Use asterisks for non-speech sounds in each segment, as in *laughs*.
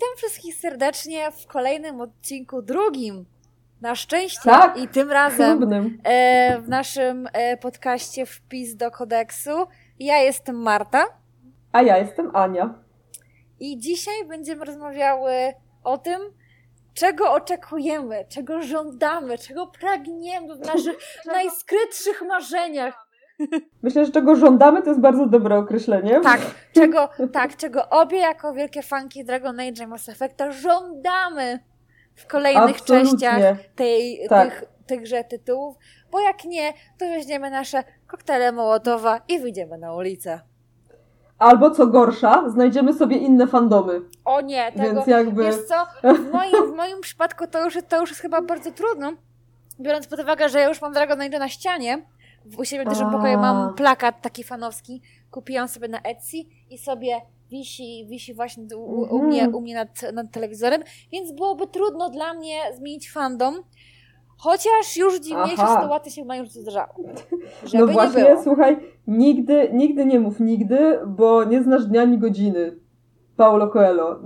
Witam wszystkich serdecznie w kolejnym odcinku, drugim. Na szczęście Tak, i tym razem e, w naszym e, podcaście Wpis do kodeksu. Ja jestem Marta A ja jestem Ania. i dzisiaj będziemy rozmawiały o tym, czego oczekujemy, czego żądamy, czego pragniemy w naszych *laughs* najskrytszych marzeniach. *laughs* Myślę, że czego żądamy, to jest bardzo dobre określenie. Tak, czego, tak, czego obie jako wielkie fanki Dragon Age i Mass Effecta żądamy w kolejnych Absolutnie. częściach tej, Tak. tych, tychże tytułów, bo jak nie, to weźmiemy nasze koktele Mołotowa i wyjdziemy na ulicę. Albo co gorsza, znajdziemy sobie inne fandomy. O nie, tego, Więc jakby. wiesz co, w moim, w moim przypadku to już, to już jest chyba bardzo trudno, biorąc pod uwagę, że ja już mam Dragon Age na ścianie, u siebie w A. pokoju mam plakat taki fanowski, kupiłam sobie na Etsy i sobie wisi, wisi właśnie u, u, u Mhm. mnie, u mnie nad, nad telewizorem, więc byłoby trudno dla mnie zmienić fandom, chociaż już dziwniejsze Aha. sytuacje się moim życiu zdarzały. *laughs* No nie właśnie, było. słuchaj, nigdy, nigdy nie mów nigdy, bo nie znasz dnia ani godziny. Paulo Coelho. *laughs*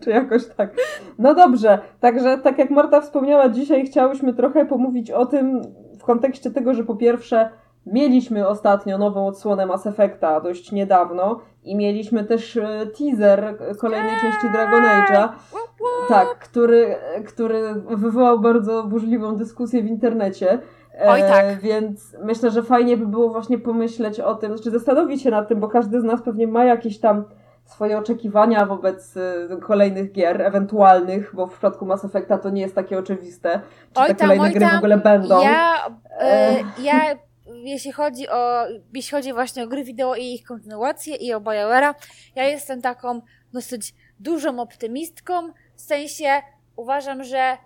Czy jakoś tak. No dobrze, także tak jak Marta wspomniała, dzisiaj chciałyśmy trochę pomówić o tym w kontekście tego, że po pierwsze mieliśmy ostatnio nową odsłonę Mass Effecta dość niedawno i mieliśmy też e, teaser kolejnej części Dragon Age'a. Tak, który, który wywołał bardzo burzliwą dyskusję w internecie. E, Oj, tak. Więc myślę, że fajnie by było właśnie pomyśleć o tym, czy zastanowić się nad tym, bo każdy z nas pewnie ma jakieś tam swoje oczekiwania wobec e, kolejnych gier, ewentualnych, bo w przypadku Mass Effecta to nie jest takie oczywiste, czy Oj te tam, kolejne gry w tam. ogóle będą. Ja, E. ja jeśli chodzi o jeśli chodzi właśnie o gry wideo i ich kontynuację i o BioWare'a, ja jestem taką dosyć dużą optymistką, w sensie uważam, że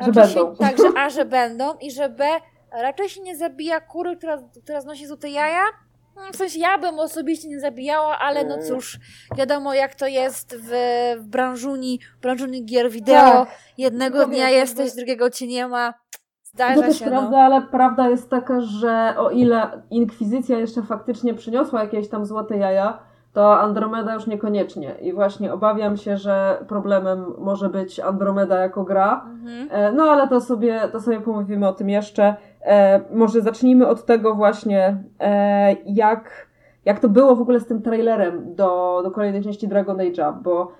Że raczej Się, będą. tak, że *laughs* A, że będą i że B, raczej się nie zabija kury, która, która znosi złote jaja. No, W sensie ja bym osobiście nie zabijała, ale no Mm. cóż, wiadomo jak to jest w, w branżuni, w branżuni gier wideo. Tak. Jednego No dnia jesteś, drugiego cię nie ma. To Zdarza też się, prawda, no. ale prawda jest taka, że o ile Inkwizycja jeszcze faktycznie przyniosła jakieś tam złote jaja, to Andromeda już niekoniecznie. I właśnie obawiam się, że problemem może być Andromeda jako gra. Mhm. E, No ale to sobie, to sobie pomówimy o tym jeszcze. E, może zacznijmy od tego właśnie, e, jak, jak to było w ogóle z tym trailerem do, do kolejnej części Dragon Age'a, bo.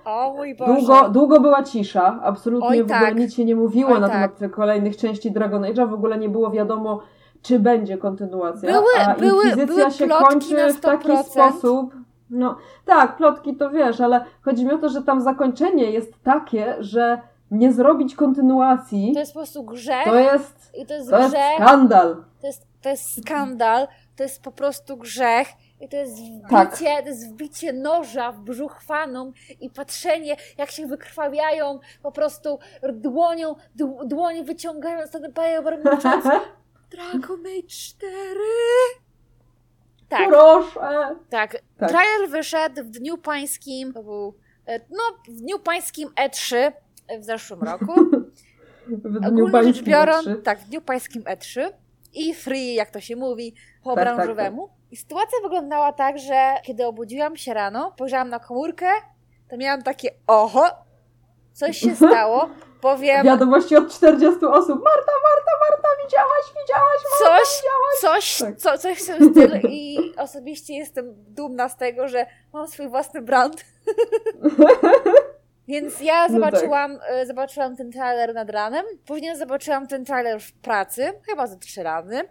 Długo, długo była cisza, absolutnie Oj, w ogóle tak. nic się nie mówiło Oj, na tak. temat kolejnych części Dragon Age'a, w ogóle nie było wiadomo, czy będzie kontynuacja. Były- a były- Inkwizycja były się kończy w taki 100%. sposób. No tak, plotki to wiesz, ale chodzi mi o to, że tam zakończenie jest takie, że nie zrobić kontynuacji, To jest po prostu grzech. to jest, I to jest to jest grzech. skandal. To jest, to jest skandal. To jest po prostu grzech. I to jest wbicie, Tak. to jest wbicie noża w brzuch fanom i patrzenie, jak się wykrwawiają po prostu dłonią, dłonie wyciągając ten bajer, mówiąc Dragon Age 4. Tak, Proszę. tak. Tak. Trailer wyszedł w dniu pańskim, to był, e, no, w dniu pańskim E3 w zeszłym *laughs* roku. W dniu Ogólnie rzecz biorąc, E3. tak, w dniu pańskim E3 i free, jak to się mówi, po Tak, tak, branżowemu. I sytuacja wyglądała tak, że kiedy obudziłam się rano, spojrzałam na komórkę, to miałam takie oho, coś się *laughs* stało, powiem, Wiadomości od 40 osób. Marta, Marta, Marta, widziałaś, widziałaś, Marta, coś, coś, Tak. co, coś w tym stylu i osobiście jestem dumna z tego, że mam swój własny brand. *laughs* Więc ja No zobaczyłam, e, zobaczyłam ten trailer nad ranem, później zobaczyłam ten trailer w pracy, chyba ze trzy razy.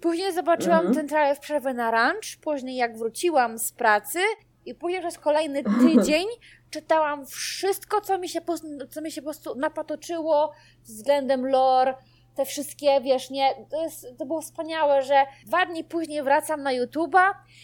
Później zobaczyłam Mhm. ten trailer w przerwie na lunch, później jak wróciłam z pracy i później przez kolejny tydzień *laughs* czytałam wszystko, co mi się po, co mi się po prostu napatoczyło względem lore, te wszystkie, wiesz, nie, to, jest, to było wspaniałe, że dwa dni później wracam na YouTube'a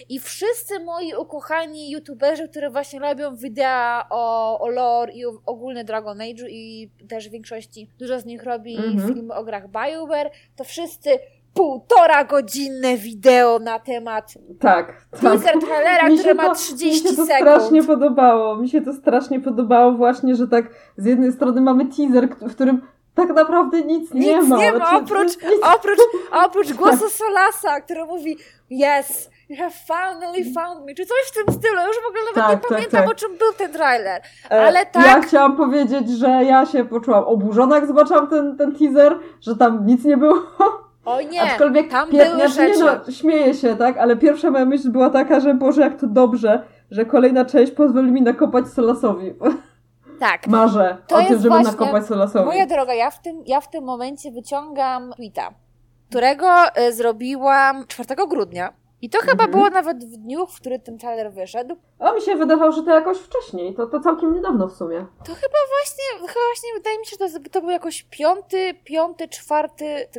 i wszyscy moi ukochani YouTuberzy, którzy właśnie robią wideo o, o lore i o, ogólnie Dragon Age'u i też w większości dużo z nich robi Mhm. filmy o grach BioWare, to wszyscy półtora godzinne wideo na temat Tak, tak. teaser trailera, Mi który ma to- 30 Mi się to sekund. strasznie podobało. Mi się to strasznie podobało właśnie, że tak z jednej strony mamy teaser, w którym tak naprawdę nic, nie Nic ma. nie ma, Znaczy, oprócz, oprócz, *laughs* oprócz głosu Solasa, który mówi yes, You have finally found me, czy coś w tym stylu. Już w ogóle nawet Tak, nie tak, pamiętam, tak. o czym był ten trailer. E, Ale tak- Ja chciałam powiedzieć, że ja się poczułam oburzona, jak zobaczyłam ten, ten teaser, że tam nic nie było. Oj nie, *laughs* Aczkolwiek tam pier- były znaczy, nie rzeczy. no, śmieję się, tak? Ale pierwsza moja myśl była taka, że Boże, jak to dobrze, że kolejna część pozwoli mi nakopać Solasowi. *laughs* Tak. Marzę To o tym, jest żeby właśnie- nakopać Solasowi. Moja droga, ja w tym, ja w tym momencie wyciągam tweeta, którego e, zrobiłam 4 grudnia. I to chyba Mhm. było nawet w dniu, w który ten trailer wyszedł. A mi się wydawało, że to jakoś wcześniej. To, to całkiem niedawno w sumie. To chyba właśnie, chyba właśnie wydaje mi się, że to, to był jakoś 5, 5, 4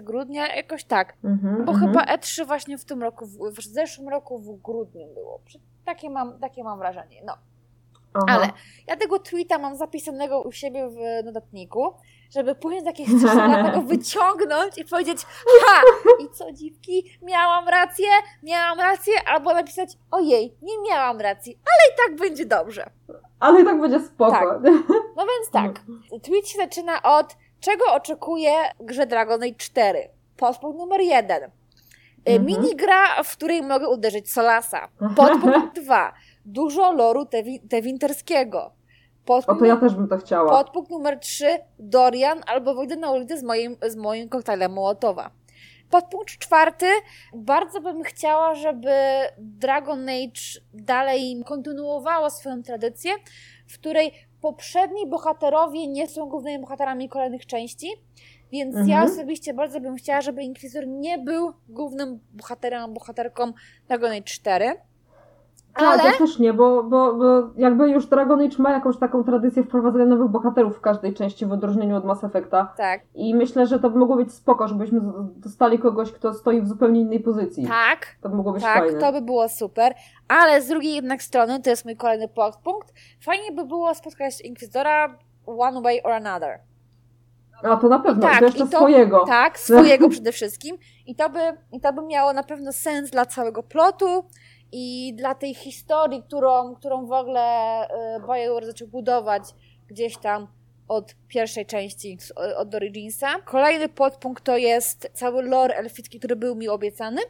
grudnia, jakoś tak. Mhm, Bo mhm. chyba E3 właśnie w tym roku, w, w zeszłym roku w grudniu było. Takie mam, takie mam wrażenie. No. Aha. Ale ja tego tweeta mam zapisanego u siebie w notatniku, żeby później z jakiegoś czasu go wyciągnąć i powiedzieć ha! I co dziwki? Miałam rację, miałam rację, albo napisać ojej, nie miałam racji, ale i tak będzie dobrze. Ale i tak będzie spoko. Tak. No więc tak, tweet się zaczyna od czego oczekuję grze Dragon Age 4? Podpunkt numer 1. Mhm. Minigra, w której mogę uderzyć Solasa. Podpunkt 2. Dużo loru tewi- tewinterskiego. O Podpunkt, to ja też bym to chciała. podpunkt numer 3. Dorian albo wyjdę na ulicę z moim, z moim koktajlem Mołotowa. Podpunkt czwarty. Bardzo bym chciała, żeby Dragon Age dalej kontynuowało swoją tradycję, w której poprzedni bohaterowie nie są głównymi bohaterami kolejnych części. Więc ja Mhm. osobiście bardzo bym chciała, żeby Inquisitor nie był głównym bohaterem, bohaterką Dragon Age 4. Tak, Ale ja też nie, bo, bo, bo jakby już Dragon Age ma jakąś taką tradycję wprowadzania nowych bohaterów w każdej części w odróżnieniu od Mass Effecta. tak, I myślę, że to by mogło być spoko, żebyśmy dostali kogoś, kto stoi w zupełnie innej pozycji. tak, To by mogło być Tak, fajne. to by było super, ale z drugiej jednak strony, to jest mój kolejny podpunkt, fajnie by było spotkać Inkwizytora one way or another. A to na pewno, tak, to jeszcze i to- swojego. Tak, swojego przede wszystkim. I to, by, I to by miało na pewno sens dla całego plotu i dla tej historii, którą, którą w ogóle y, BioWare zaczął budować gdzieś tam od pierwszej części, z- od Originsa. Kolejny podpunkt to jest cały lore elficki, który był mi obiecany.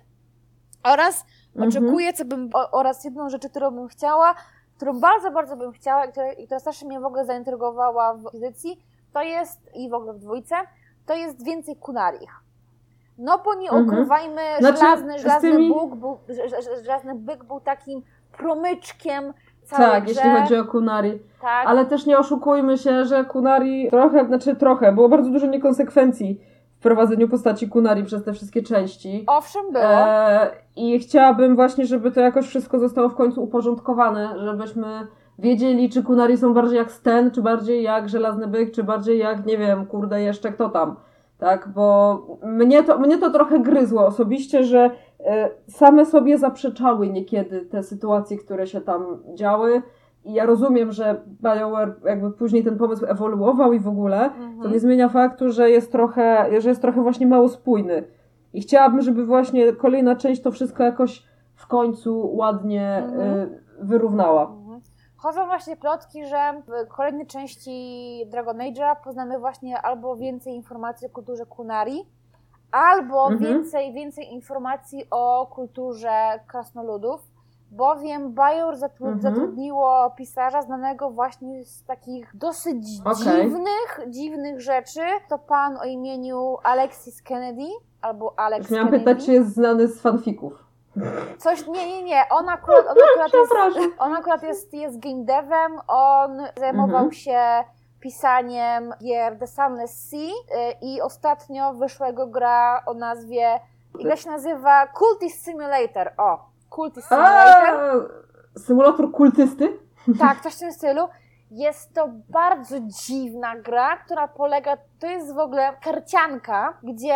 Oraz Mhm. Oczekuję, co bym, oraz jedną rzecz, którą bym chciała, którą bardzo, bardzo bym chciała i która, i która strasznie mnie w ogóle zaintrygowała w edycji, to jest, i w ogóle w dwójce, to jest więcej kunarich. No bo nie Mhm. ukrywajmy, Znaczy, żelazny, żelazny, tymi- Bóg był, że- że- żelazny byk był takim promyczkiem Tak, grze. jeśli chodzi o Kunari. tak. Ale też nie oszukujmy się, że Kunari trochę, znaczy trochę, było bardzo dużo niekonsekwencji w prowadzeniu postaci Kunari przez te wszystkie części. Owszem było. E, I chciałabym właśnie, żeby to jakoś wszystko zostało w końcu uporządkowane, żebyśmy wiedzieli, czy Kunari są bardziej jak Sten, czy bardziej jak Żelazny Byk, czy bardziej jak, nie wiem, kurde, jeszcze kto tam. Tak, bo mnie to, mnie to trochę gryzło osobiście, że e, same sobie zaprzeczały niekiedy te sytuacje, które się tam działy. I ja rozumiem, że BioWare jakby później ten pomysł ewoluował i w ogóle, to Mhm. nie zmienia faktu, że jest trochę, że jest trochę właśnie mało spójny. I chciałabym, żeby właśnie kolejna część to wszystko jakoś w końcu ładnie Mhm. y, wyrównała. Chodzą właśnie plotki, że w kolejnej części Dragon Age'a poznamy właśnie albo więcej informacji o kulturze Kunari, albo Mhm. więcej, więcej informacji o kulturze krasnoludów, bowiem zatru- Mhm. zatrudniło pisarza znanego właśnie z takich dosyć Okej. dziwnych, dziwnych rzeczy. To pan o imieniu Alexis Kennedy, albo Alex Już miałam Kennedy. pytać, czy jest znany z fanfików. Coś, nie, nie, nie, on akurat, on akurat jest... On akurat jest, jest game devem, on zajmował Mhm. się pisaniem gier The Sunless Sea y, i ostatnio wyszła jego gra o nazwie, gra się nazywa Cultist Simulator, o, Cultist A, Simulator, symulator kultysty? tak, coś w tym stylu. Jest to bardzo dziwna gra, która polega, to jest w ogóle karcianka, gdzie,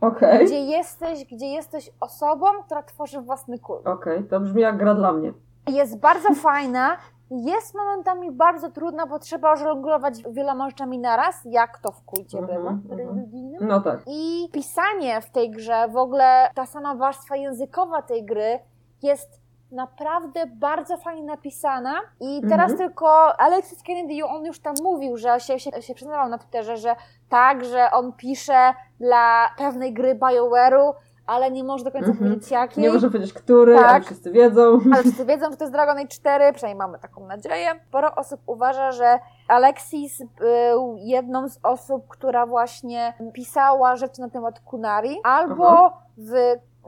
Okej. gdzie, jesteś, gdzie jesteś osobą, która tworzy własny kult. Okej, to brzmi jak gra dla mnie. Jest bardzo *laughs* fajna, jest momentami bardzo trudna, bo trzeba żonglować wieloma rzeczami naraz, jak to w kulcie Mhm, było mhm. religijnym. No tak. I pisanie w tej grze, w ogóle ta sama warstwa językowa tej gry jest naprawdę bardzo fajnie napisana i teraz Mhm. tylko Alexis Kennedy, on już tam mówił, że się, się, się przyznawał na Twitterze, że tak, że on pisze dla pewnej gry BioWare'u, ale nie może do końca Mhm. powiedzieć jakiej. Nie może powiedzieć który, Tak. ale wszyscy wiedzą. Ale wszyscy wiedzą, że to jest Dragon Age 4, przynajmniej mamy taką nadzieję. Sporo osób uważa, że Alexis był jedną z osób, która właśnie pisała rzeczy na temat Kunari, albo Aha. w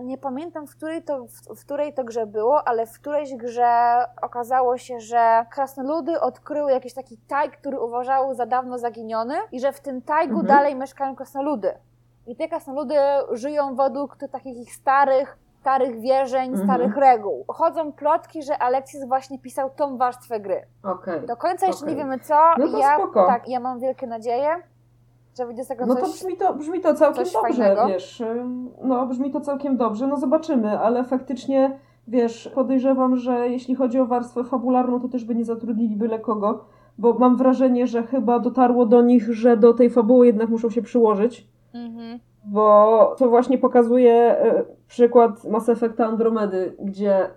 nie pamiętam, w której, to, w, w której to grze było, ale w którejś grze okazało się, że krasnoludy odkryły jakiś taki tajg, który uważały za dawno zaginiony i że w tym tajgu Mhm. dalej mieszkają krasnoludy. I te krasnoludy żyją według takich ich starych, starych wierzeń, Mhm. starych reguł. Chodzą plotki, że Alexis właśnie pisał tą warstwę gry. Okej. Do końca jeszcze Okej. nie wiemy co. No to ja, spoko. tak, ja mam wielkie nadzieje, że wyjdzie z tego No to brzmi to, brzmi to całkiem dobrze, fajnego. wiesz. No, brzmi to całkiem dobrze, no zobaczymy, ale faktycznie, wiesz, podejrzewam, że jeśli chodzi o warstwę fabularną, to też by nie zatrudnili byle kogo, bo mam wrażenie, że chyba dotarło do nich, że do tej fabuły jednak muszą się przyłożyć, Mhm. bo to właśnie pokazuje e, przykład Mass Effecta Andromedy, gdzie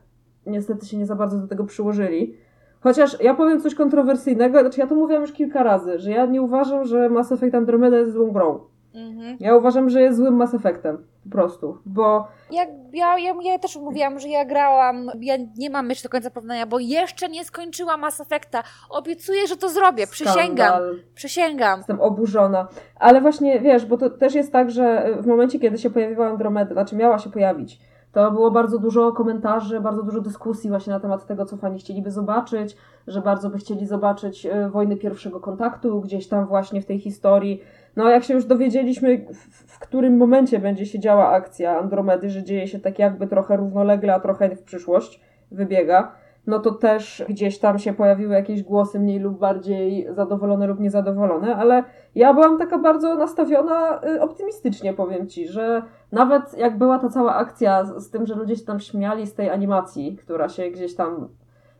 niestety się nie za bardzo do tego przyłożyli. Chociaż ja powiem coś kontrowersyjnego, znaczy ja to mówiłam już kilka razy, że ja nie uważam, że Mass Effect Andromeda jest złą grą. Mhm. Ja uważam, że jest złym Mass Effectem. Po prostu. Bo Jak, ja, ja, ja też mówiłam, że ja grałam, ja nie mam jeszcze do końca porównania, bo jeszcze nie skończyłam Mass Effecta. Obiecuję, że to zrobię, przysięgam, skandal, przysięgam. jestem oburzona. Ale właśnie wiesz, bo to też jest tak, że w momencie, kiedy się pojawiła Andromeda, znaczy miała się pojawić, to było bardzo dużo komentarzy, bardzo dużo dyskusji właśnie na temat tego, co fani chcieliby zobaczyć, że bardzo by chcieli zobaczyć e, wojny pierwszego kontaktu gdzieś tam właśnie w tej historii. No, jak się już dowiedzieliśmy, w, w którym momencie będzie się działa akcja Andromedy, że dzieje się tak jakby trochę równolegle, a trochę w przyszłość wybiega, no to też gdzieś tam się pojawiły jakieś głosy mniej lub bardziej zadowolone lub niezadowolone, ale ja byłam taka bardzo nastawiona y, optymistycznie, powiem ci, że nawet jak była ta cała akcja z, z tym, że ludzie się tam śmiali z tej animacji, która się gdzieś tam,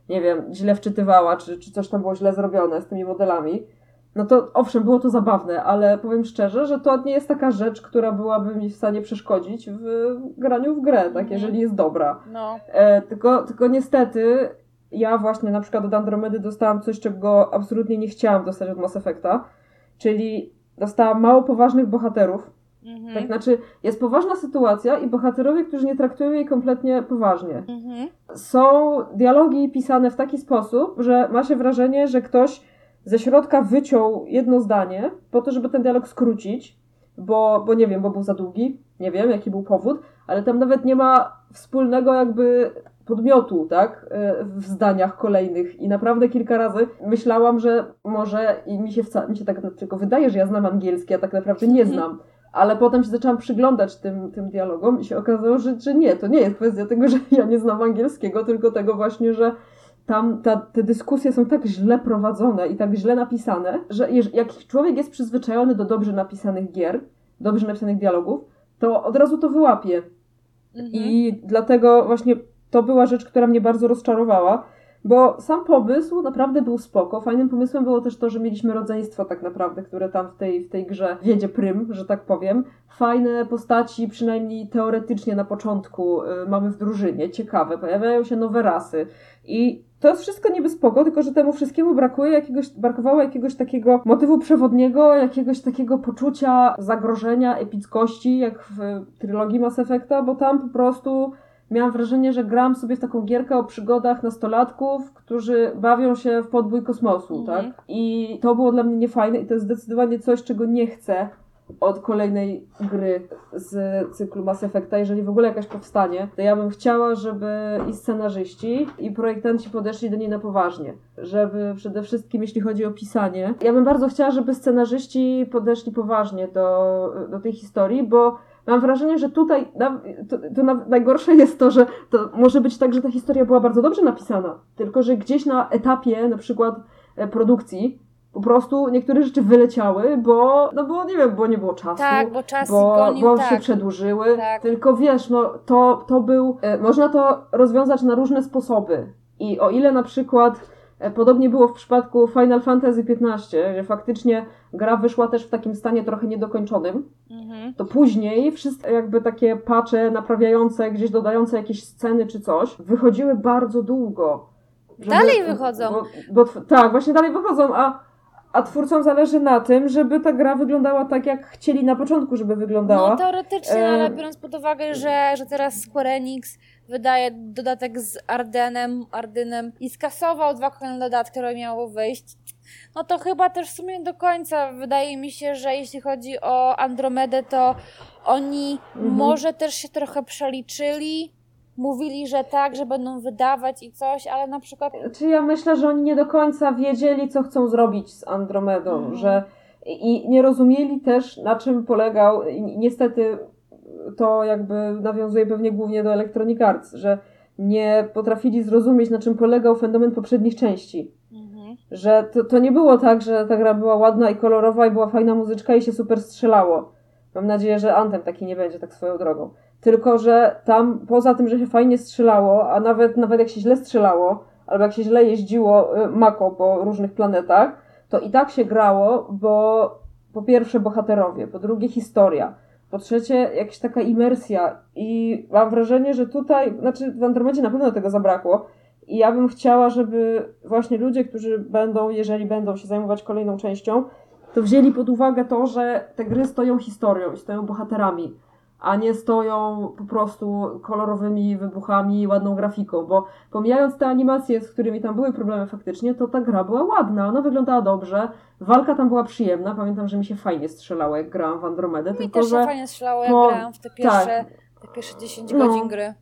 nie wiem, źle wczytywała, czy, czy coś tam było źle zrobione z tymi modelami, no to owszem, było to zabawne, ale powiem szczerze, że to nie jest taka rzecz, która byłaby mi w stanie przeszkodzić w graniu w grę, tak, Mhm. jeżeli jest dobra. No. E, tylko, tylko niestety ja właśnie na przykład od Andromedy dostałam coś, czego absolutnie nie chciałam dostać od Mass Effecta, czyli dostałam mało poważnych bohaterów. Mhm. Tak, znaczy jest poważna sytuacja i bohaterowie, którzy nie traktują jej kompletnie poważnie. Mhm. Są dialogi pisane w taki sposób, że ma się wrażenie, że ktoś ze środka wyciął jedno zdanie po to, żeby ten dialog skrócić, bo, bo nie wiem, bo był za długi, nie wiem jaki był powód, ale tam nawet nie ma wspólnego jakby podmiotu, tak, e, w zdaniach kolejnych i naprawdę kilka razy myślałam, że może i mi się, wca- mi się tak tylko wydaje, że ja znam angielski, a tak naprawdę nie znam. Ale potem się zaczęłam przyglądać tym, tym dialogom i się okazało, że, że nie, to nie jest kwestia tego, że ja nie znam angielskiego, tylko tego właśnie, że tam ta, te dyskusje są tak źle prowadzone i tak źle napisane, że jak człowiek jest przyzwyczajony do dobrze napisanych gier, dobrze napisanych dialogów, to od razu to wyłapie. Mhm. I dlatego właśnie to była rzecz, która mnie bardzo rozczarowała, bo sam pomysł naprawdę był spoko. Fajnym pomysłem było też to, że mieliśmy rodzeństwo tak naprawdę, które tam w tej, w tej grze wiedzie prym, że tak powiem. Fajne postaci, przynajmniej teoretycznie na początku y, mamy w drużynie, ciekawe, pojawiają się nowe rasy i to jest wszystko niby spoko, tylko że temu wszystkiemu brakuje jakiegoś, brakowało jakiegoś takiego motywu przewodniego, jakiegoś takiego poczucia zagrożenia, epickości, jak w trylogii Mass Effecta, bo tam po prostu miałam wrażenie, że gram sobie w taką gierkę o przygodach nastolatków, którzy bawią się w podbój kosmosu, Mhm. tak? I to było dla mnie niefajne i to jest zdecydowanie coś, czego nie chcę od kolejnej gry z cyklu Mass Effecta. Jeżeli w ogóle jakaś powstanie, to ja bym chciała, żeby i scenarzyści, i projektanci podeszli do niej na poważnie. Żeby przede wszystkim, jeśli chodzi o pisanie, ja bym bardzo chciała, żeby scenarzyści podeszli poważnie do, do tej historii, bo Mam wrażenie, że tutaj to, to na, najgorsze jest to, że to może być tak, że ta historia była bardzo dobrze napisana, tylko że gdzieś na etapie na przykład e, produkcji po prostu niektóre rzeczy wyleciały, bo, no bo nie wiem, bo nie było czasu. Tak, bo czas Bo, gonił, bo tak. się przedłużyły. Tak. Tylko wiesz, no to, to był. E, można to rozwiązać na różne sposoby. I o ile na przykład podobnie było w przypadku Final Fantasy XV, że faktycznie gra wyszła też w takim stanie trochę niedokończonym, Mhm. to później wszystkie jakby takie pacze naprawiające, gdzieś dodające jakieś sceny czy coś, wychodziły bardzo długo. Dalej wychodzą. Bo, bo, tak, właśnie dalej wychodzą, a, a twórcom zależy na tym, żeby ta gra wyglądała tak, jak chcieli na początku, żeby wyglądała. No teoretycznie, E, ale biorąc pod uwagę, że, że teraz Square Enix wydaje dodatek z Ardenem, Ardynem i skasował dwa kolejne dodatki, które miało wyjść, no to chyba też w sumie do końca wydaje mi się, że jeśli chodzi o Andromedę, to oni Mhm. może też się trochę przeliczyli, mówili, że tak, że będą wydawać i coś, ale na przykład Czy ja myślę, że oni nie do końca wiedzieli, co chcą zrobić z Andromedą, Mhm. że i nie rozumieli też, na czym polegał. Niestety to jakby nawiązuje pewnie głównie do Electronic Arts, że nie potrafili zrozumieć, na czym polegał fenomen poprzednich części. mhm. Że to, to nie było tak, że ta gra była ładna i kolorowa i była fajna muzyczka i się super strzelało. Mam nadzieję, że Anthem taki nie będzie, tak swoją drogą. Tylko, że tam poza tym, że się fajnie strzelało, a nawet, nawet jak się źle strzelało, albo jak się źle jeździło y, Mako po różnych planetach, to i tak się grało, bo po pierwsze bohaterowie, po drugie historia, po trzecie jakaś taka imersja. I mam wrażenie, że tutaj, znaczy w Andromedzie na pewno tego zabrakło. I ja bym chciała, żeby właśnie ludzie, którzy będą, jeżeli będą się zajmować kolejną częścią, to wzięli pod uwagę to, że te gry stoją historią stoją bohaterami, a nie stoją po prostu kolorowymi wybuchami i ładną grafiką, bo pomijając te animacje, z którymi tam były problemy faktycznie, to ta gra była ładna, ona wyglądała dobrze, walka tam była przyjemna, pamiętam, że mi się fajnie strzelało, jak grałam w Andromedę, Mi tylko też się że... fajnie strzelało, jak po- grałam w te pierwsze, tak. te pierwsze 10 No. godzin gry.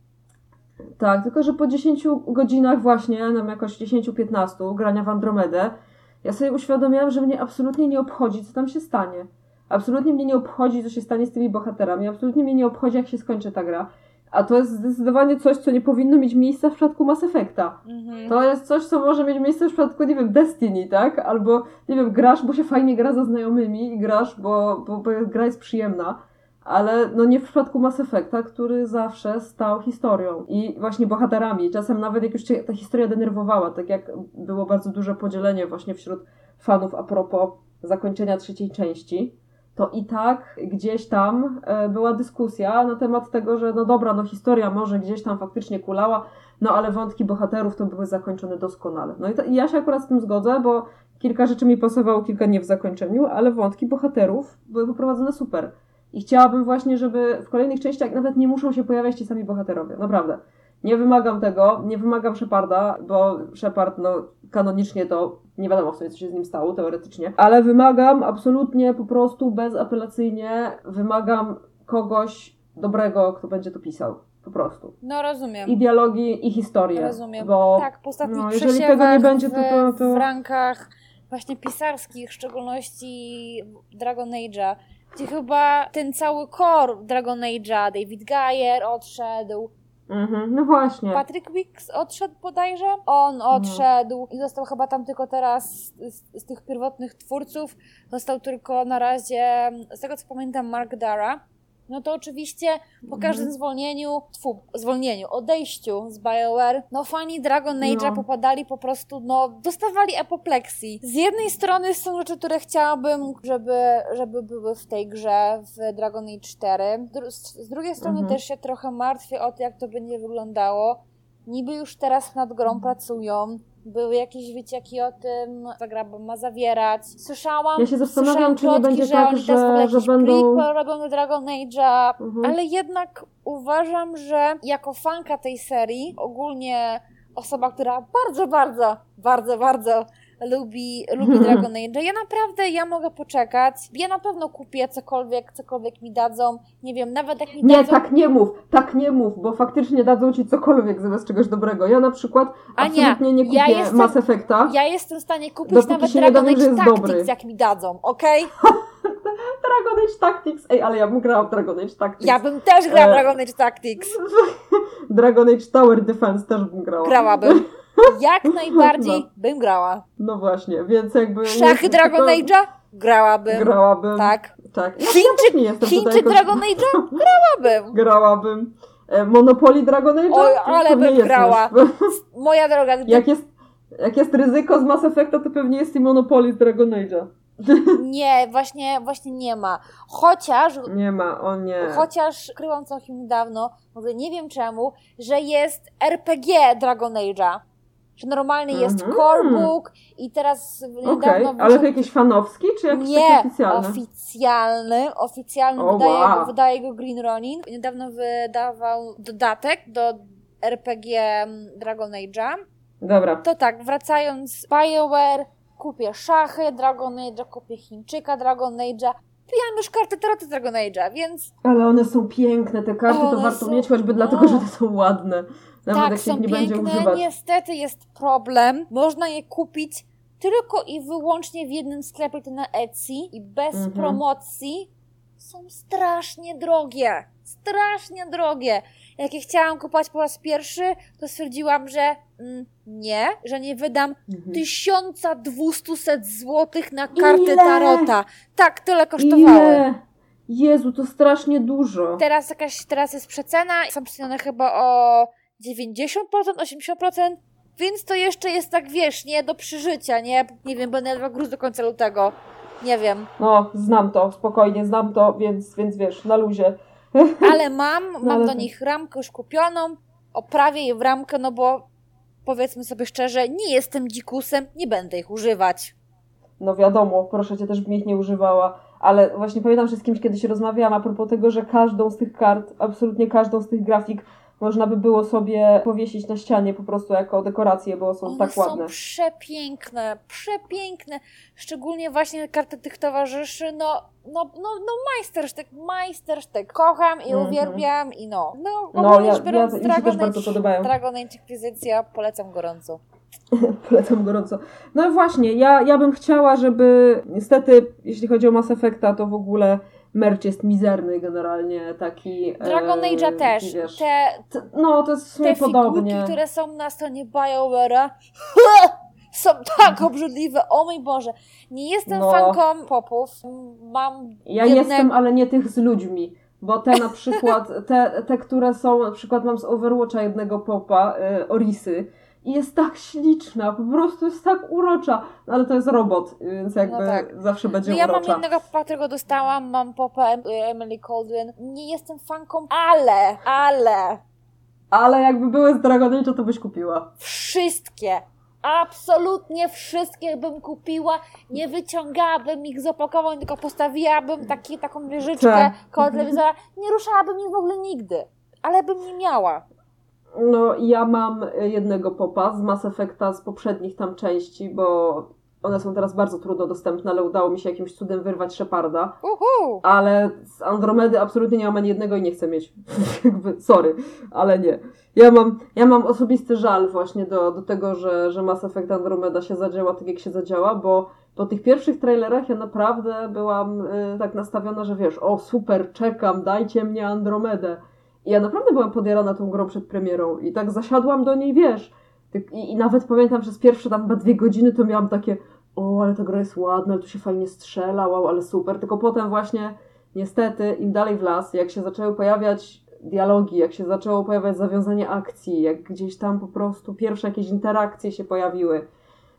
Tak, tylko że po 10 godzinach właśnie, nam jakoś 10-15 grania w Andromedę, ja sobie uświadomiłam, że mnie absolutnie nie obchodzi, co tam się stanie. Absolutnie mnie nie obchodzi, co się stanie z tymi bohaterami, absolutnie mnie nie obchodzi, jak się skończy ta gra. A to jest zdecydowanie coś, co nie powinno mieć miejsca w przypadku Mass Effecta. Mhm. To jest coś, co może mieć miejsce w przypadku, nie wiem, Destiny, tak? Albo, nie wiem, grasz, bo się fajnie gra ze znajomymi i grasz, bo, bo, bo gra jest przyjemna. Ale no nie w przypadku Mass Effecta, który zawsze stał historią i właśnie bohaterami. Czasem nawet jak już cię ta historia denerwowała, tak jak było bardzo duże podzielenie właśnie wśród fanów a propos zakończenia trzeciej części, to i tak gdzieś tam e, była dyskusja na temat tego, że no dobra, no historia może gdzieś tam faktycznie kulała, no ale wątki bohaterów to były zakończone doskonale. No i, to, i ja się akurat z tym zgodzę, bo kilka rzeczy mi pasowało, kilka nie w zakończeniu, ale wątki bohaterów były poprowadzone super. I chciałabym właśnie, żeby w kolejnych częściach nawet nie muszą się pojawiać ci sami bohaterowie. Naprawdę. Nie wymagam tego, nie wymagam Sheparda, bo Shepard, no, kanonicznie to nie wiadomo w sumie, co się z nim stało, teoretycznie. Ale wymagam absolutnie, po prostu, bezapelacyjnie, wymagam kogoś dobrego, kto będzie to pisał. Po prostu. No rozumiem. I dialogi, i historię. Rozumiem. Bo Tak, po ostatnich no, jeżeli tego nie będzie, to- w, to- to- w rankach właśnie pisarskich, w szczególności Dragon Age'a, gdzie chyba ten cały core Dragon Age'a, David Geyer odszedł, Mhm, no właśnie. Patrick Wicks odszedł bodajże, on odszedł i został chyba tam tylko teraz z, z tych pierwotnych twórców, został tylko na razie, z tego co pamiętam, Mark Dara. No to oczywiście po każdym Mhm. zwolnieniu, tfu, zwolnieniu, odejściu z BioWare, no fani Dragon Age'a No. popadali po prostu, no dostawali apopleksji. Z jednej strony są rzeczy, które chciałabym, żeby, żeby były w tej grze w Dragon Age 4. Dru- Z drugiej strony Mhm. też się trochę martwię o to, jak to będzie wyglądało. Niby już teraz nad grą Mhm. pracują. Były jakieś wycieki o tym, co gra ma zawierać. Słyszałam, Ja się zastanawiam, czy nie będzie że tak, oni teraz w że- że będą- robią do Dragon Age'a, Mhm. ale jednak uważam, że jako fanka tej serii, ogólnie osoba, która bardzo, bardzo, bardzo, bardzo lubi, lubi *laughs* Dragon Age, ja naprawdę, ja mogę poczekać. Ja na pewno kupię cokolwiek, cokolwiek mi dadzą. Nie wiem, nawet jak mi Nie, dadzą... tak nie mów, tak nie mów, bo faktycznie dadzą ci cokolwiek zamiast czegoś dobrego. Ja na przykład absolutnie nie kupię ja jestem- Mass Effecta. Ja jestem w stanie kupić nawet nie Dragon Age Tactics, dobry. jak mi dadzą, okej? *laughs* Dragon Age Tactics. Ej, ale ja bym grała w Dragon Age Tactics. Ja bym też grała w E, Dragon Age Tactics. *laughs* Dragon Age Tower Defense też bym grała. Grałabym. Jak *laughs* najbardziej No. bym grała. No właśnie, więc jakby... Szachy Dragon Age'a? Grałabym. Grałabym. Tak. tak. Ja, Chińczyk- nie jestem Chińczyk jakoś... Dragon Age'a? Grałabym. *laughs* Grałabym. E, Monopoly Dragon Age'a? Oj, ale bym grała. *laughs* Moja droga, gdy... Jak jest, jak jest ryzyko z Mass Effecta, to pewnie jest i Monopoly z Dragon Age'a. Nie, właśnie, właśnie nie ma. Chociaż, Nie ma, o nie. chociaż kryłam całkiem niedawno, może nie wiem czemu, że jest RPG Dragon Age'a. Że normalnie jest Mhm. corebook i teraz niedawno ale to wyszedł- jakiś fanowski, czy jakiś nie, oficjalny? oficjalny. Oficjalny O, wydaje, wow. go, wydaje go Green Ronin. Niedawno wydawał dodatek do RPG Dragon Age'a. Dobra. To tak, wracając, BioWare, kupię szachy Dragon Age'a, kupię Chińczyka Dragon Age'a. Pijam już karty taroty Dragon Age'a, więc Ale one są piękne, te karty to One warto są- mieć choćby o. dlatego, że te są ładne. Nawet tak, jak są nie będzie piękne. używać. Niestety jest problem. Można je kupić tylko i wyłącznie w jednym sklepie, to na Etsy i bez Mhm. promocji są strasznie drogie. Strasznie drogie. Jak je chciałam kupować po raz pierwszy, to stwierdziłam, że mm, nie, że nie wydam Mhm. 1200 zł na karty Ile? tarota. Tak, tyle kosztowały. Ile? Jezu, to strasznie dużo. Teraz jakaś, teraz jest przecena, są przecenione chyba o 90%, 80%, więc to jeszcze jest tak, wiesz, nie do przeżycia, nie? Nie wiem, będę jadła gruz do końca lutego. Nie wiem. No, znam to, spokojnie, znam to, więc, więc wiesz, na luzie. *laughs* Ale mam, mam ale do nich ramkę już kupioną, oprawię je w ramkę, no bo powiedzmy sobie szczerze, nie jestem dzikusem, nie będę ich używać. No wiadomo, proszę cię, też bym ich nie używała. Ale właśnie pamiętam, że z kimś kiedyś rozmawiałam a propos tego, że każdą z tych kart, absolutnie każdą z tych grafik można by było sobie powiesić na ścianie po prostu jako dekorację, bo są One tak są ładne. przepiękne, przepiękne. Szczególnie właśnie karty tych towarzyszy, no, no, no, no majstersztyk, majstersztyk. Kocham i Mhm. uwielbiam i no. No, No, ja, ja, biorąc, mi się Dragon Age- podobają. Dragon Age Inkwizycja polecam gorąco. *laughs* Polecam gorąco. No właśnie, ja, ja bym chciała, żeby niestety, jeśli chodzi o Mass Effecta, to w ogóle merch jest mizerny generalnie, taki... Dragon e, Age'a też. Wiesz, Te, t- no, to jest w sumie te figurki, podobnie. które są na stronie BioWare'a *laughs* są tak obrzydliwe, o mój Boże. Nie jestem No. fanką popów, mam Ja jestem, ale nie tych z ludźmi. Bo te na przykład, te, te które są, na przykład mam z Overwatcha jednego popa, e, Orisy, i jest tak śliczna, po prostu jest tak urocza, no, ale to jest robot, więc jakby No tak. zawsze będzie No ja mam urocza. jednego popa, którego dostałam, mam popa Em- Emily Coldwin. Nie jestem fanką, ale, ale Ale jakby były z Dragon Age, to byś kupiła. wszystkie, absolutnie wszystkie bym kupiła, nie wyciągałabym ich z opakowań, tylko postawiłabym taki, taką wieżyczkę Tak. koło telewizora, nie ruszałabym ich w ogóle nigdy, ale bym nie miała. No ja mam e, jednego popa z Mass Effecta z poprzednich tam części, bo one są teraz bardzo trudno dostępne, ale udało mi się jakimś cudem wyrwać Sheparda. Uhu. Ale z Andromedy absolutnie nie mam ani jednego i nie chcę mieć. *laughs* Jakby, sorry, ale nie. Ja mam, ja mam osobisty żal właśnie do, do tego, że, że Mass Effect Andromeda się zadziała tak, jak się zadziała, bo po tych pierwszych trailerach ja naprawdę byłam y, tak nastawiona, że wiesz, o super, czekam, dajcie mnie Andromedę. I ja naprawdę byłam podjarana tą grą przed premierą i tak zasiadłam do niej, wiesz. Tyk- I, I nawet pamiętam, że z pierwsze tam chyba dwie godziny to miałam takie, o, ale ta gra jest ładna, tu się fajnie strzela, wow, ale super. Tylko potem właśnie, niestety, im dalej w las, jak się zaczęły pojawiać dialogi, jak się zaczęło pojawiać zawiązanie akcji, jak gdzieś tam po prostu pierwsze jakieś interakcje się pojawiły,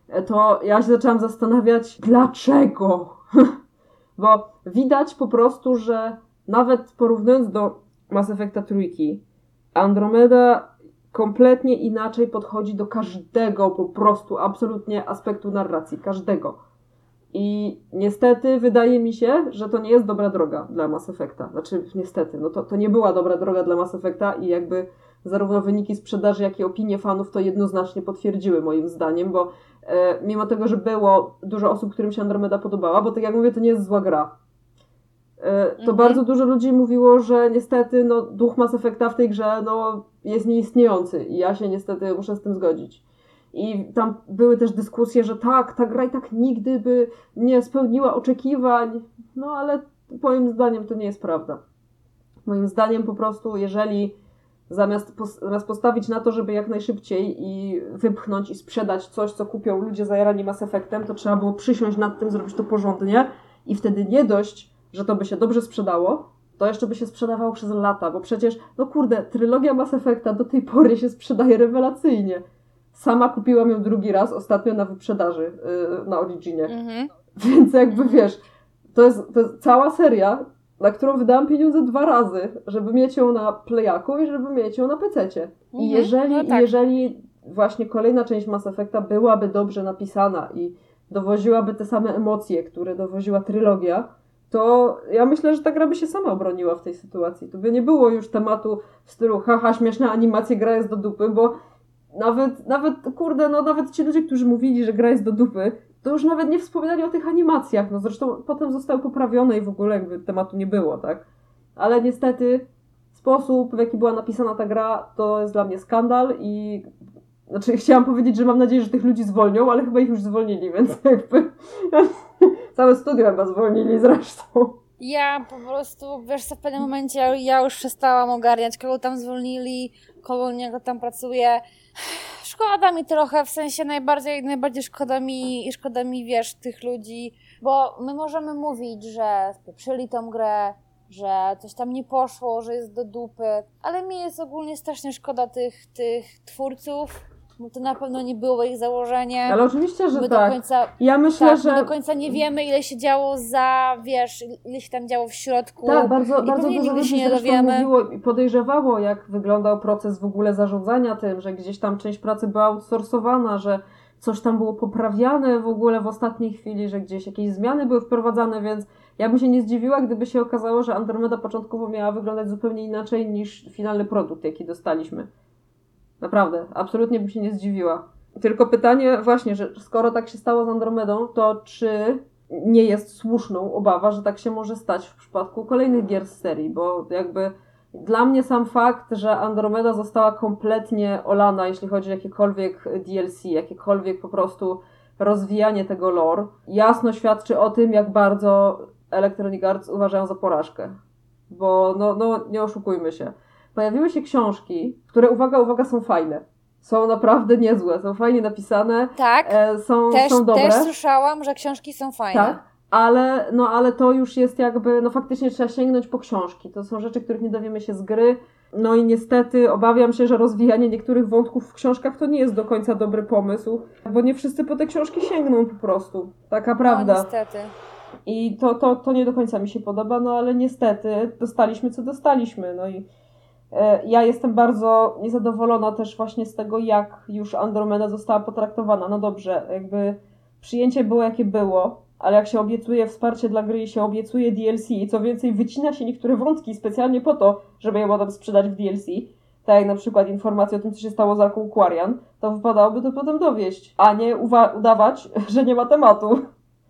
e, to ja się zaczęłam zastanawiać, dlaczego? *laughs* Bo widać po prostu, że nawet porównując do Mass Effecta trójki, Andromeda kompletnie inaczej podchodzi do każdego po prostu absolutnie aspektu narracji, każdego. I niestety wydaje mi się, że to nie jest dobra droga dla Mass Effecta. Znaczy, niestety, no to, to nie była dobra droga dla Mass Effecta i jakby zarówno wyniki sprzedaży, jak i opinie fanów to jednoznacznie potwierdziły moim zdaniem, bo e, mimo tego, że było dużo osób, którym się Andromeda podobała, bo tak jak mówię, to nie jest zła gra. E, to Mhm. bardzo dużo ludzi mówiło, że niestety no, duch Mass Effecta w tej grze no, jest nieistniejący i ja się niestety muszę z tym zgodzić. I tam były też dyskusje, że tak, ta gra i tak nigdy by nie spełniła oczekiwań, no ale moim zdaniem to nie jest prawda. Moim zdaniem po prostu, jeżeli zamiast, pos- zamiast postawić na to, żeby jak najszybciej i wypchnąć i sprzedać coś, co kupią ludzie zajarani Mass Effectem, to trzeba było przysiąść nad tym, zrobić to porządnie i wtedy nie dość, że to by się dobrze sprzedało, to jeszcze by się sprzedawało przez lata, bo przecież, no kurde, trylogia Mass Effecta do tej pory się sprzedaje rewelacyjnie. Sama kupiłam ją drugi raz ostatnio na wyprzedaży yy, na Originie. Mhm. Więc jakby wiesz, to jest, to jest cała seria, na którą wydałam pieniądze dwa razy, żeby mieć ją na Playaku i żeby mieć ją na PC-cie. I Mhm, jeżeli, no tak. jeżeli właśnie kolejna część Mass Effecta byłaby dobrze napisana i dowoziłaby te same emocje, które dowoziła trylogia, to ja myślę, że ta gra by się sama obroniła w tej sytuacji. Tu by nie było już tematu w stylu haha, śmieszna animacja, gra jest do dupy, bo nawet, nawet, kurde, no nawet ci ludzie, którzy mówili, że gra jest do dupy, to już nawet nie wspominali o tych animacjach. No zresztą potem zostały poprawione i w ogóle jakby tematu nie było, tak? Ale niestety sposób, w jaki była napisana ta gra, to jest dla mnie skandal i znaczy chciałam powiedzieć, że mam nadzieję, że tych ludzi zwolnią, ale chyba ich już zwolnili, więc *laughs* jakby całe studio chyba zwolnili zresztą. Ja po prostu, wiesz co, w pewnym momencie ja już przestałam ogarniać, kogo tam zwolnili, kogo niego tam pracuje. Szkoda mi trochę, w sensie najbardziej, najbardziej szkoda mi, szkoda mi, wiesz, tych ludzi, bo my możemy mówić, że spieprzyli tą grę, że coś tam nie poszło, że jest do dupy, ale mi jest ogólnie strasznie szkoda tych, tych twórców, bo to na pewno nie było ich założenie. Ale oczywiście, że my tak. Do końca, ja myślę, tak, że... my do końca nie wiemy, ile się działo za, wiesz, ile się tam działo w środku. Tak, bardzo, I bardzo dużo nigdy się ludzi nie dowiemy. mówiło i podejrzewało, jak wyglądał proces w ogóle zarządzania tym, że gdzieś tam część pracy była outsourcowana, że coś tam było poprawiane w ogóle w ostatniej chwili, że gdzieś jakieś zmiany były wprowadzane, więc ja bym się nie zdziwiła, gdyby się okazało, że Andromeda początkowo miała wyglądać zupełnie inaczej niż finalny produkt, jaki dostaliśmy. Naprawdę, absolutnie bym się nie zdziwiła. Tylko pytanie właśnie, że skoro tak się stało z Andromedą, to czy nie jest słuszną obawa, że tak się może stać w przypadku kolejnych gier z serii, bo jakby dla mnie sam fakt, że Andromeda została kompletnie olana, jeśli chodzi o jakiekolwiek DLC, jakiekolwiek po prostu rozwijanie tego lore, jasno świadczy o tym, jak bardzo Electronic Arts uważają za porażkę. Bo no, no nie oszukujmy się. Pojawiły się książki, które uwaga, uwaga, są fajne. Są naprawdę niezłe, są fajnie napisane, Tak, e, są, też, są dobre. też słyszałam, że książki są fajne. Tak, ale, no, ale to już jest jakby, no faktycznie trzeba sięgnąć po książki. To są rzeczy, których nie dowiemy się z gry. No i niestety obawiam się, że rozwijanie niektórych wątków w książkach to nie jest do końca dobry pomysł, bo nie wszyscy po te książki sięgną po prostu. Taka prawda. No, niestety. I to, to, to nie do końca mi się podoba, no ale niestety dostaliśmy co dostaliśmy. No i ja jestem bardzo niezadowolona też właśnie z tego, jak już Andromeda została potraktowana. No dobrze, jakby przyjęcie było jakie było, ale jak się obiecuje wsparcie dla gry i się obiecuje DLC, i co więcej wycina się niektóre wątki specjalnie po to, żeby je potem sprzedać w DLC, tak jak na przykład informacje o tym, co się stało z Arką Quarian, to wypadałoby to potem dowieść, a nie udawać, *laughs* że nie ma tematu.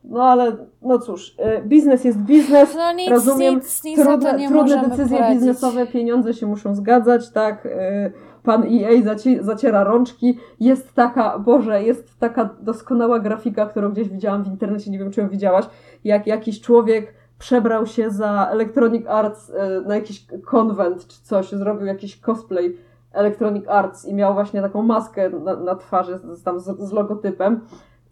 No ale, no cóż, y, biznes jest biznes, No nic, Rozumiem, nic, nic trudne, trudne decyzje poradzić. biznesowe, pieniądze się muszą zgadzać, tak? y, Pan EA zaci- zaciera rączki. Jest taka, Boże, jest taka doskonała grafika, którą gdzieś widziałam w internecie, nie wiem czy ją widziałaś, jak jakiś człowiek przebrał się za Electronic Arts y, na jakiś konwent czy coś, zrobił jakiś cosplay Electronic Arts i miał właśnie taką maskę na, na twarzy z, tam z, z logotypem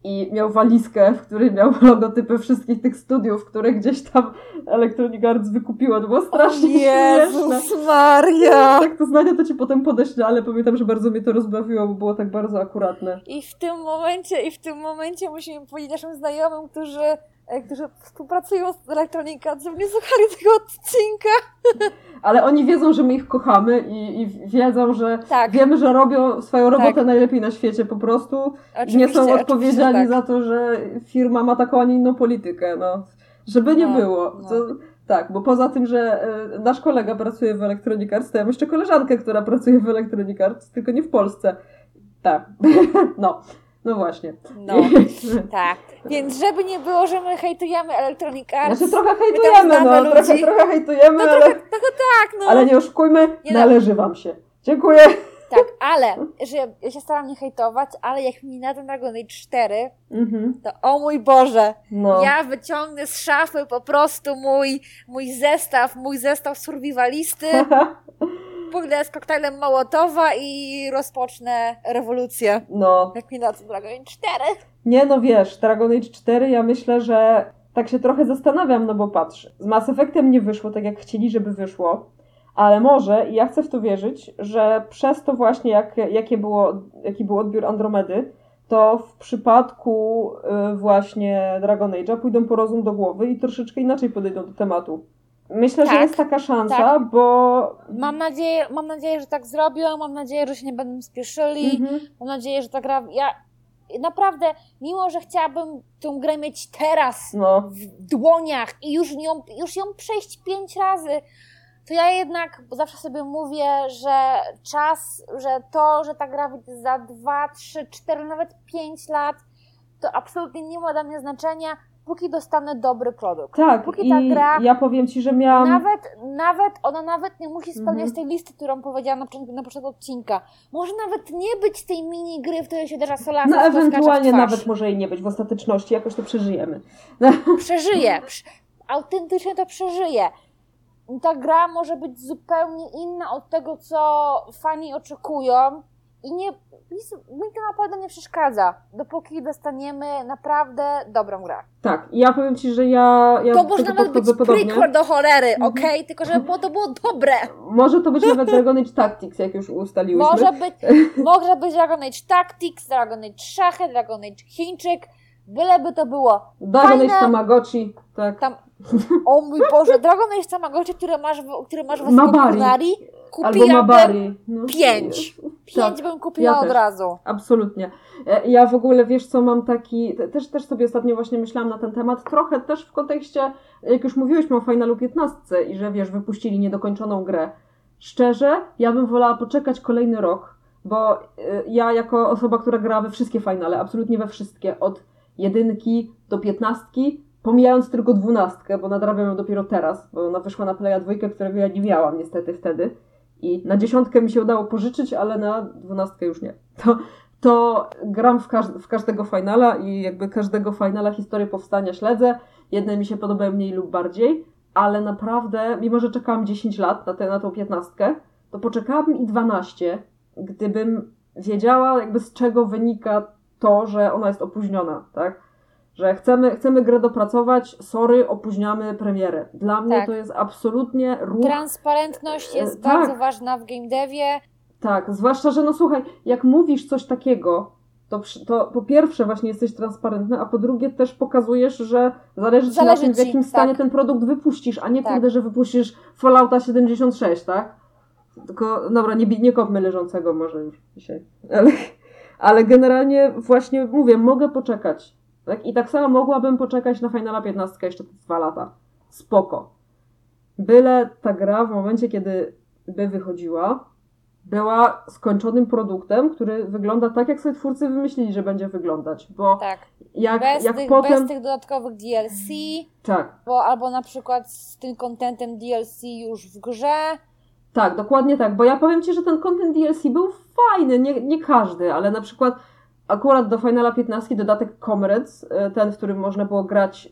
i miał walizkę, w której miał *laughs* logotypy wszystkich tych studiów, które gdzieś tam Electronic Arts wykupiło. To było strasznie O śmieszne. Jezus Maria! Tak to znania to ci potem podeślę, ale pamiętam, że bardzo mnie to rozbawiło, bo było tak bardzo akuratne. I w tym momencie, i w tym momencie musimy powiedzieć naszym znajomym, którzy, którzy współpracują z żeby nie słuchali tego odcinka. Ale oni wiedzą, że my ich kochamy i, i wiedzą, że Tak, wiemy, że robią swoją robotę Tak. najlepiej na świecie po prostu. oczywiście, nie są odpowiedzialni tak. za to, że firma ma taką, a nie inną politykę. No. Żeby nie No, było. no. To, tak, bo poza tym, że e, nasz kolega pracuje w Electronic Arts, to ja mam jeszcze koleżankę, która pracuje w Electronic Arts, tylko nie w Polsce. Tak. *laughs* no. No właśnie. No, *laughs* tak. Więc żeby nie było, że my hejtujemy Electronic Arts. Znaczy trochę tam hejtujemy, no, trochę, ludzi. trochę hejtujemy, No ale, trochę, trochę tak, no. ale nie oszukujmy, Nie no. należy wam się. Dziękuję. Tak, ale, *laughs* że ja się staram nie hejtować, ale jak mi na ten Dragon Age 4, Mhm. to o mój Boże, No. ja wyciągnę z szafy po prostu mój, mój zestaw, mój zestaw survivalisty, *laughs* pójdę z koktajlem Mołotowa i rozpocznę rewolucję. no. Jak mi na Dragon Age 4. Nie no wiesz, Dragon Age 4 ja myślę, że tak się trochę zastanawiam, no bo patrz, z Mass Effectem nie wyszło tak jak chcieli, żeby wyszło, ale może, i ja chcę w to wierzyć, że przez to właśnie jak, jakie było, jaki był odbiór Andromedy, to w przypadku y, właśnie Dragon Age'a pójdą po rozum do głowy i troszeczkę inaczej podejdą do tematu. Myślę, że Tak, jest taka szansa, tak. bo. Mam nadzieję, mam nadzieję, że tak zrobią, mam nadzieję, że się nie będą spieszyli, Mhm. mam nadzieję, że ta gra... Ja naprawdę, mimo że chciałabym tę grę mieć teraz No. w dłoniach i już ją, już ją przejść pięć razy, to ja jednak zawsze sobie mówię, że czas, że to, że ta gra wyjdzie za dwa, trzy, cztery, nawet pięć lat, to absolutnie nie ma dla mnie znaczenia, póki dostanę dobry produkt. Tak, Póki ta i gra- ja powiem ci, że miałam. Nawet, nawet, ona nawet nie musi spełniać Mhm. tej listy, którą powiedziałam na początku, na początku odcinka. Może nawet nie być tej mini gry, w której się uderza solasa, No, ewentualnie nawet może i nie być w ostateczności, jakoś to przeżyjemy. *laughs* przeżyje. Prz- autentycznie to przeżyje. Ta gra może być zupełnie inna od tego, co fani oczekują. I nie, nic- mi to naprawdę nie przeszkadza, dopóki dostaniemy naprawdę dobrą grę. Tak, i ja powiem ci, że ja. ja to może nawet być podobnie. prequel do cholery, Mhm. okej? Tylko żeby było- to było dobre. Może to być nawet *laughs* Dragon Age Tactics, jak już ustaliłyśmy. Może być, *laughs* może być Dragon Age Tactics, Dragon Age Szachy, Dragon Age Chińczyk, byleby to było Dragon Age fajne- Tamagotchi, tak. tam... O mój Boże, Dragon Age Tamagotchi, które masz w, który masz w Mabari. Albo Mabari. No. pięć. Pięć Tak, bym kupiła ja od razu. Absolutnie. E, Ja w ogóle, wiesz co, mam taki, te- też, też sobie ostatnio właśnie myślałam na ten temat, trochę też w kontekście, jak już mówiłyśmy o Finalu 15 i że wiesz, wypuścili niedokończoną grę. Szczerze, ja bym wolała poczekać kolejny rok, bo e, ja jako osoba, która grała we wszystkie finale, absolutnie we wszystkie, od jedynki do piętnastki, pomijając tylko dwunastkę, bo nadrabiam ją dopiero teraz, bo ona wyszła na Playa 2, którego ja nie miałam niestety wtedy. I na dziesiątkę mi się udało pożyczyć, ale na dwunastkę już nie. To, to gram w, każ- w każdego finala i jakby każdego finala historię powstania śledzę. Jedne mi się podobają mniej lub bardziej, ale naprawdę, mimo że czekałam 10 lat na, tę na tą piętnastkę, to poczekałabym i 12, gdybym wiedziała jakby z czego wynika to, że ona jest opóźniona, tak? Że chcemy, chcemy grę dopracować, sorry, opóźniamy premierę. Dla mnie Tak. to jest absolutnie ruch Transparentność jest E, tak. bardzo ważna w game devie. tak, zwłaszcza, że no słuchaj, jak mówisz coś takiego, to, to po pierwsze właśnie jesteś transparentny, a po drugie też pokazujesz, że zależy ci Zależy na tym, w ci, jakim stanie tak. ten produkt wypuścisz, a nie Tak. kurde, że wypuścisz Fallouta 76, tak? Tylko, dobra, nie, nie kopmy leżącego może już dzisiaj. Ale, ale generalnie właśnie mówię, mogę poczekać. Tak? I tak samo mogłabym poczekać na Finala 15 jeszcze dwa lata. Spoko. Byle ta gra w momencie, kiedy by wychodziła, była skończonym produktem, który wygląda tak, jak sobie twórcy wymyślili, że będzie wyglądać. Bo Tak. jak, Bez, jak tych, potem. bez tych dodatkowych DLC, Tak, bo albo na przykład z tym contentem DLC już w grze. tak, dokładnie tak. Bo ja powiem Ci, że ten content DLC był fajny, nie, nie każdy, ale na przykład akurat do Finala 15 dodatek Comrades, y, ten, w którym można było grać,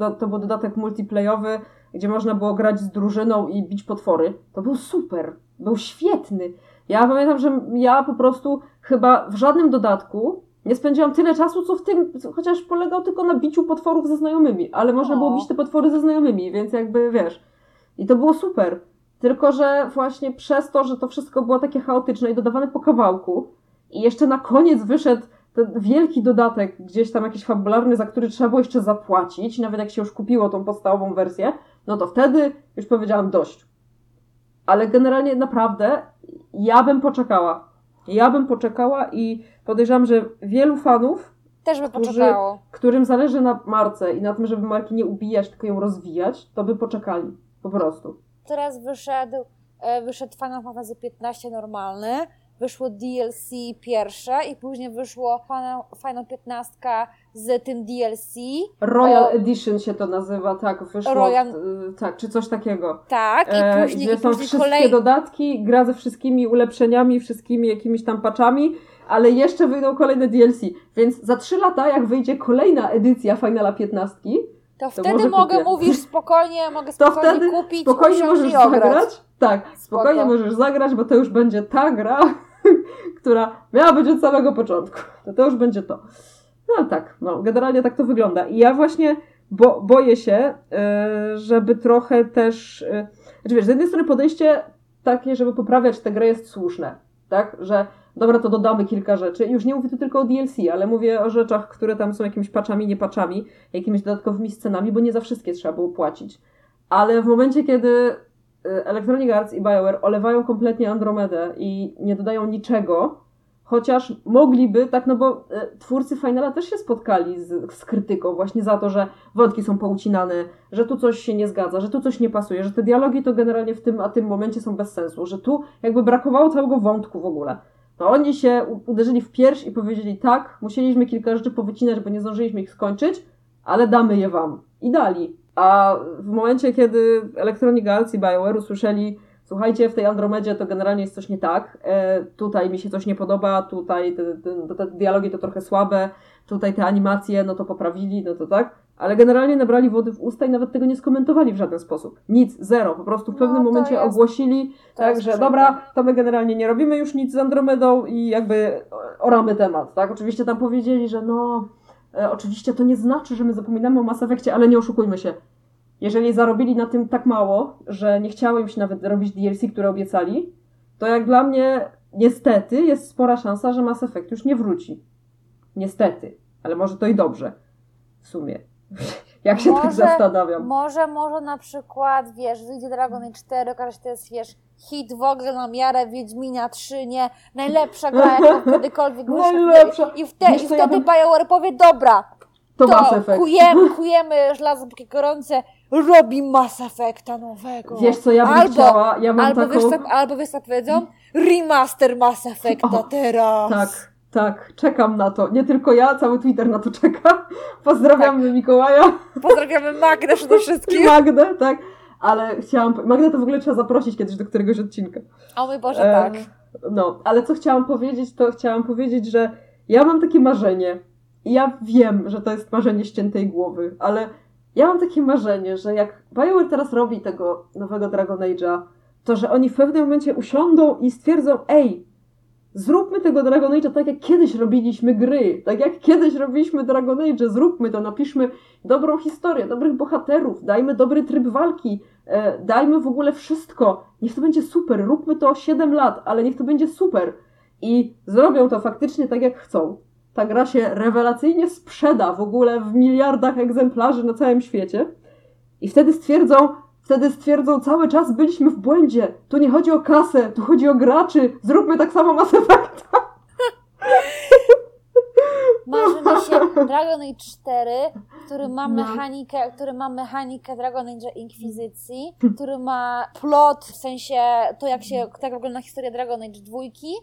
y, to był dodatek multiplayowy, gdzie można było grać z drużyną i bić potwory. To był super, był świetny. Ja pamiętam, że ja po prostu chyba w żadnym dodatku nie spędziłam tyle czasu, co w tym, chociaż polegał tylko na biciu potworów ze znajomymi, ale można O. było bić te potwory ze znajomymi, więc jakby wiesz. I to było super. Tylko, że właśnie przez to, że to wszystko było takie chaotyczne i dodawane po kawałku, i jeszcze na koniec wyszedł ten wielki dodatek, gdzieś tam jakiś fabularny, za który trzeba było jeszcze zapłacić, nawet jak się już kupiło tą podstawową wersję, no to wtedy już powiedziałam dość. Ale generalnie naprawdę ja bym poczekała. Ja bym poczekała i podejrzewam, że wielu fanów, Też by Którzy- poczekało. którym zależy na marce i na tym, żeby marki nie ubijać, tylko ją rozwijać, to by poczekali. Po prostu. Teraz wyszedł, e, wyszedł Final Fantasy XV normalny, wyszło DLC pierwsze i później wyszło Final, Final 15 z tym DLC. Royal O. Edition się to nazywa, tak, wyszło, Royal- y, tak, czy coś takiego. Tak, E, i później, gdzie i są później wszystkie kolej... dodatki, gra ze wszystkimi ulepszeniami, wszystkimi jakimiś tam patchami, ale jeszcze wyjdą kolejne DLC. Więc za 3 lata, jak wyjdzie kolejna edycja Finala 15, To może wtedy mogę, kupię. mówisz spokojnie, mogę to spokojnie wtedy kupić, spokojnie możesz zagrać. Tak, spokojnie Spoko. możesz zagrać, bo to już będzie ta gra, *laughs* która miała być od samego początku. To, to już będzie to. No tak, no, generalnie tak to wygląda. I ja właśnie bo, boję się, yy, żeby trochę też. Yy, znaczy wiesz, z jednej strony podejście takie, żeby poprawiać tę grę jest słuszne, tak? Że dobra, to dodamy kilka rzeczy. Już nie mówię tu tylko o DLC, ale mówię o rzeczach, które tam są jakimiś patchami, nie patchami, jakimiś dodatkowymi scenami, bo nie za wszystkie trzeba było płacić. Ale w momencie, kiedy y, Electronic Arts i BioWare olewają kompletnie Andromedę i nie dodają niczego, chociaż mogliby, tak, no bo y, twórcy Finala też się spotkali z, z krytyką właśnie za to, że wątki są poucinane, że tu coś się nie zgadza, że tu coś nie pasuje, że te dialogi to generalnie w tym, a tym momencie są bez sensu, że tu jakby brakowało całego wątku w ogóle. To oni się uderzyli w pierś i powiedzieli tak, musieliśmy kilka rzeczy powycinać, bo nie zdążyliśmy ich skończyć, ale damy je wam. I dali. A w momencie, kiedy Electronic Arts i BioWare usłyszeli, słuchajcie, w tej Andromedzie to generalnie jest coś nie tak, e, tutaj mi się coś nie podoba, tutaj te, te, te dialogi to trochę słabe, tutaj te animacje, no to poprawili, no to tak, ale generalnie nabrali wody w usta i nawet tego nie skomentowali w żaden sposób. Nic, zero, po prostu w No, pewnym to momencie jest- ogłosili, tak, że dobra, to my generalnie nie robimy już nic z Andromedą i jakby oramy temat, tak? Oczywiście tam powiedzieli, że no, e, oczywiście to nie znaczy, że my zapominamy o Mass Effectie, ale nie oszukujmy się. Jeżeli zarobili na tym tak mało, że nie chciało im się nawet robić DLC, które obiecali, to jak dla mnie niestety jest spora szansa, że Mass Effect już nie wróci. Niestety. Ale może to i dobrze. W sumie. *laughs* Jak się tak Może- zastanawiam. Może, może na przykład, wiesz, wyjdzie Dragon Age 4, okaże się, to jest, wiesz, hit w ogóle na miarę Wiedźmina 3, nie? Najlepsza gra, *laughs* jaką kiedykolwiek. Najlepsza. I, wte, i co, ja wtedy bym- BioWare powie, dobra, To, to Mass Effect. kujemy, *laughs* kujemy żelazo póki gorące, robi Mass Effecta nowego. Wiesz co, ja bym Albo- chciała, ja mam albo, taką... wiesz, co, albo wiesz co powiedzą? Remaster Mass Effecta O, teraz. Tak, tak, czekam na to. Nie tylko ja, cały Twitter na to czeka. *laughs* Pozdrawiamy Tak. Mikołaja Pozdrawiamy Magdę przede wszystkim. Magdę, tak. Ale chciałam. Magdę to w ogóle trzeba zaprosić kiedyś do któregoś odcinka. O mój Boże, E, tak. No, ale co chciałam powiedzieć, to chciałam powiedzieć, że ja mam takie marzenie. I ja wiem, że to jest marzenie ściętej głowy, ale ja mam takie marzenie, że jak BioWare teraz robi tego nowego Dragon Age'a, to że oni w pewnym momencie usiądą i stwierdzą, ej, zróbmy tego Dragon Age'a tak jak kiedyś robiliśmy gry, tak jak kiedyś robiliśmy Dragon Age, zróbmy to, napiszmy dobrą historię, dobrych bohaterów, dajmy dobry tryb walki, e, dajmy w ogóle wszystko, niech to będzie super, róbmy to 7 lat, ale niech to będzie super. I zrobią to faktycznie tak jak chcą. Ta gra się rewelacyjnie sprzeda w ogóle w miliardach egzemplarzy na całym świecie. I wtedy stwierdzą, wtedy stwierdzą cały czas byliśmy w błędzie. Tu nie chodzi o kasę, tu chodzi o graczy. Zróbmy tak samo Mass Effect. Marzy mi się *laughs* Dragon Age 4, który ma No. mechanikę, który ma mechanikę Dragon Age Inkwizycji, który ma plot, w sensie to jak się, tak wygląda historia Dragon Age 2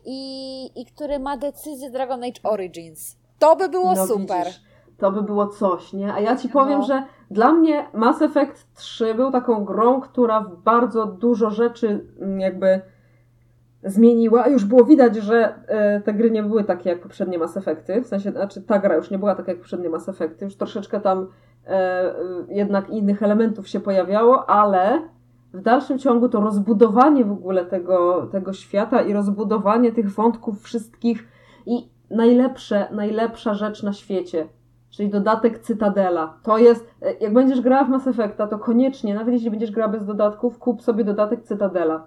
i, i który ma decyzję Dragon Age Origins. To by było No super. widzisz, to by było coś, nie? A ja ci powiem, No. że dla mnie Mass Effect 3 był taką grą, która w bardzo dużo rzeczy mm, jakby zmieniła. Już było widać, że e, te gry nie były takie jak poprzednie Mass Effecty. W sensie, znaczy ta gra już nie była taka jak poprzednie Mass Effecty. Już troszeczkę tam e, e, jednak innych elementów się pojawiało, ale w dalszym ciągu to rozbudowanie w ogóle tego, tego świata i rozbudowanie tych wątków wszystkich i najlepsze, najlepsza rzecz na świecie, czyli dodatek Cytadela. To jest, jak będziesz grała w Mass Effecta, to koniecznie, nawet jeśli będziesz grała bez dodatków, kup sobie dodatek Cytadela,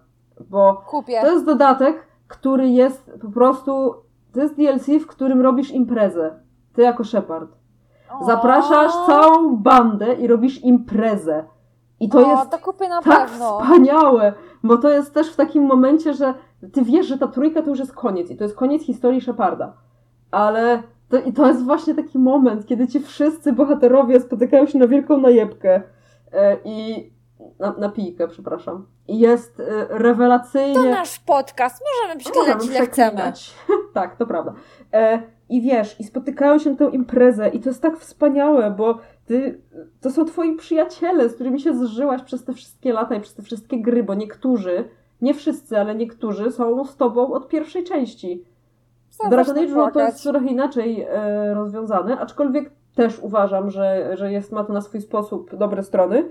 bo Kupię. to jest dodatek, który jest po prostu, to jest DLC, w którym robisz imprezę, ty jako Shepard. Zapraszasz całą bandę i robisz imprezę. I to o, jest to kupię na tak pewno. wspaniałe, bo to jest też w takim momencie, że ty wiesz, że ta trójka to już jest koniec i to jest koniec historii Sheparda. Ale to, i to jest właśnie taki moment, kiedy ci wszyscy bohaterowie spotykają się na wielką najebkę e, i na, na pijkę, przepraszam. I jest e, rewelacyjnie... To nasz podcast, możemy przeklinać ile chcemy. *laughs* tak, to prawda. E, I wiesz, i spotykają się na tę imprezę i to jest tak wspaniałe, bo ty, to są twoi przyjaciele, z którymi się zżyłaś przez te wszystkie lata i przez te wszystkie gry, bo niektórzy, nie wszyscy, ale niektórzy są z tobą od pierwszej części. Co Dragon Age to jest trochę inaczej e, rozwiązane, aczkolwiek też uważam, że, że jest, ma to na swój sposób dobre strony,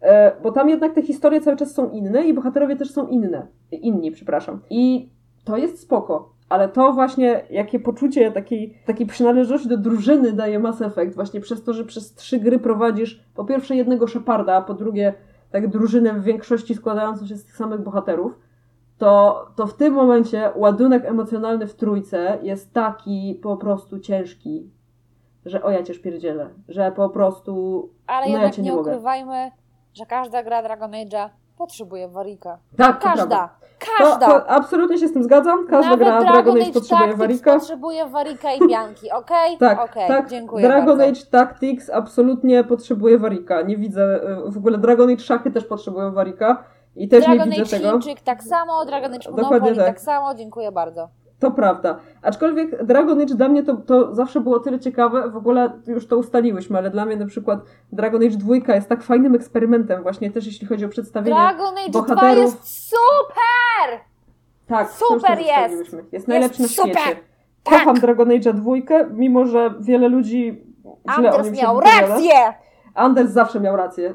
e, bo tam jednak te historie cały czas są inne i bohaterowie też są inne, inni, przepraszam. I to jest spoko, ale to właśnie, jakie poczucie takiej, takiej przynależności do drużyny daje Mass Effect, właśnie przez to, że przez trzy gry prowadzisz po pierwsze jednego Sheparda, a po drugie tak drużynę w większości składającą się z tych samych bohaterów, to, to w tym momencie ładunek emocjonalny w trójce jest taki po prostu ciężki, że o ja cię szpierdzielę, że po prostu Ale No jednak nie, nie mogę. ukrywajmy, że każda gra Dragon Age'a potrzebuje warika. Tak, prawda. Każda. To, Każda. to absolutnie się z tym zgadzam. Każda Nawet gra Dragon Age potrzebuje Tactics warika. potrzebuje warika i bianki, *laughs* okej? Tak, Okej, tak. dziękuję Dragon bardzo. Age Tactics absolutnie potrzebuje warika. Nie widzę, y, w ogóle Dragon Age szachy też potrzebują warika. I też Dragon nie Age widzę tego. Chińczyk tak samo, Dragon Age Monopoly tak. tak. samo, dziękuję bardzo. To prawda. Aczkolwiek Dragon Age dla mnie to, to zawsze było tyle ciekawe, w ogóle już to ustaliłyśmy, ale dla mnie na przykład Dragon Age 2 jest tak fajnym eksperymentem właśnie też jeśli chodzi o przedstawienie. Dragon Age 2 bohaterów- jest super! tak, super jest! Jest najlepszy na super! świecie. Tak! Kocham Dragon Age 2, mimo że wiele ludzi źle o Anders nim się miał rację! Anders zawsze miał rację.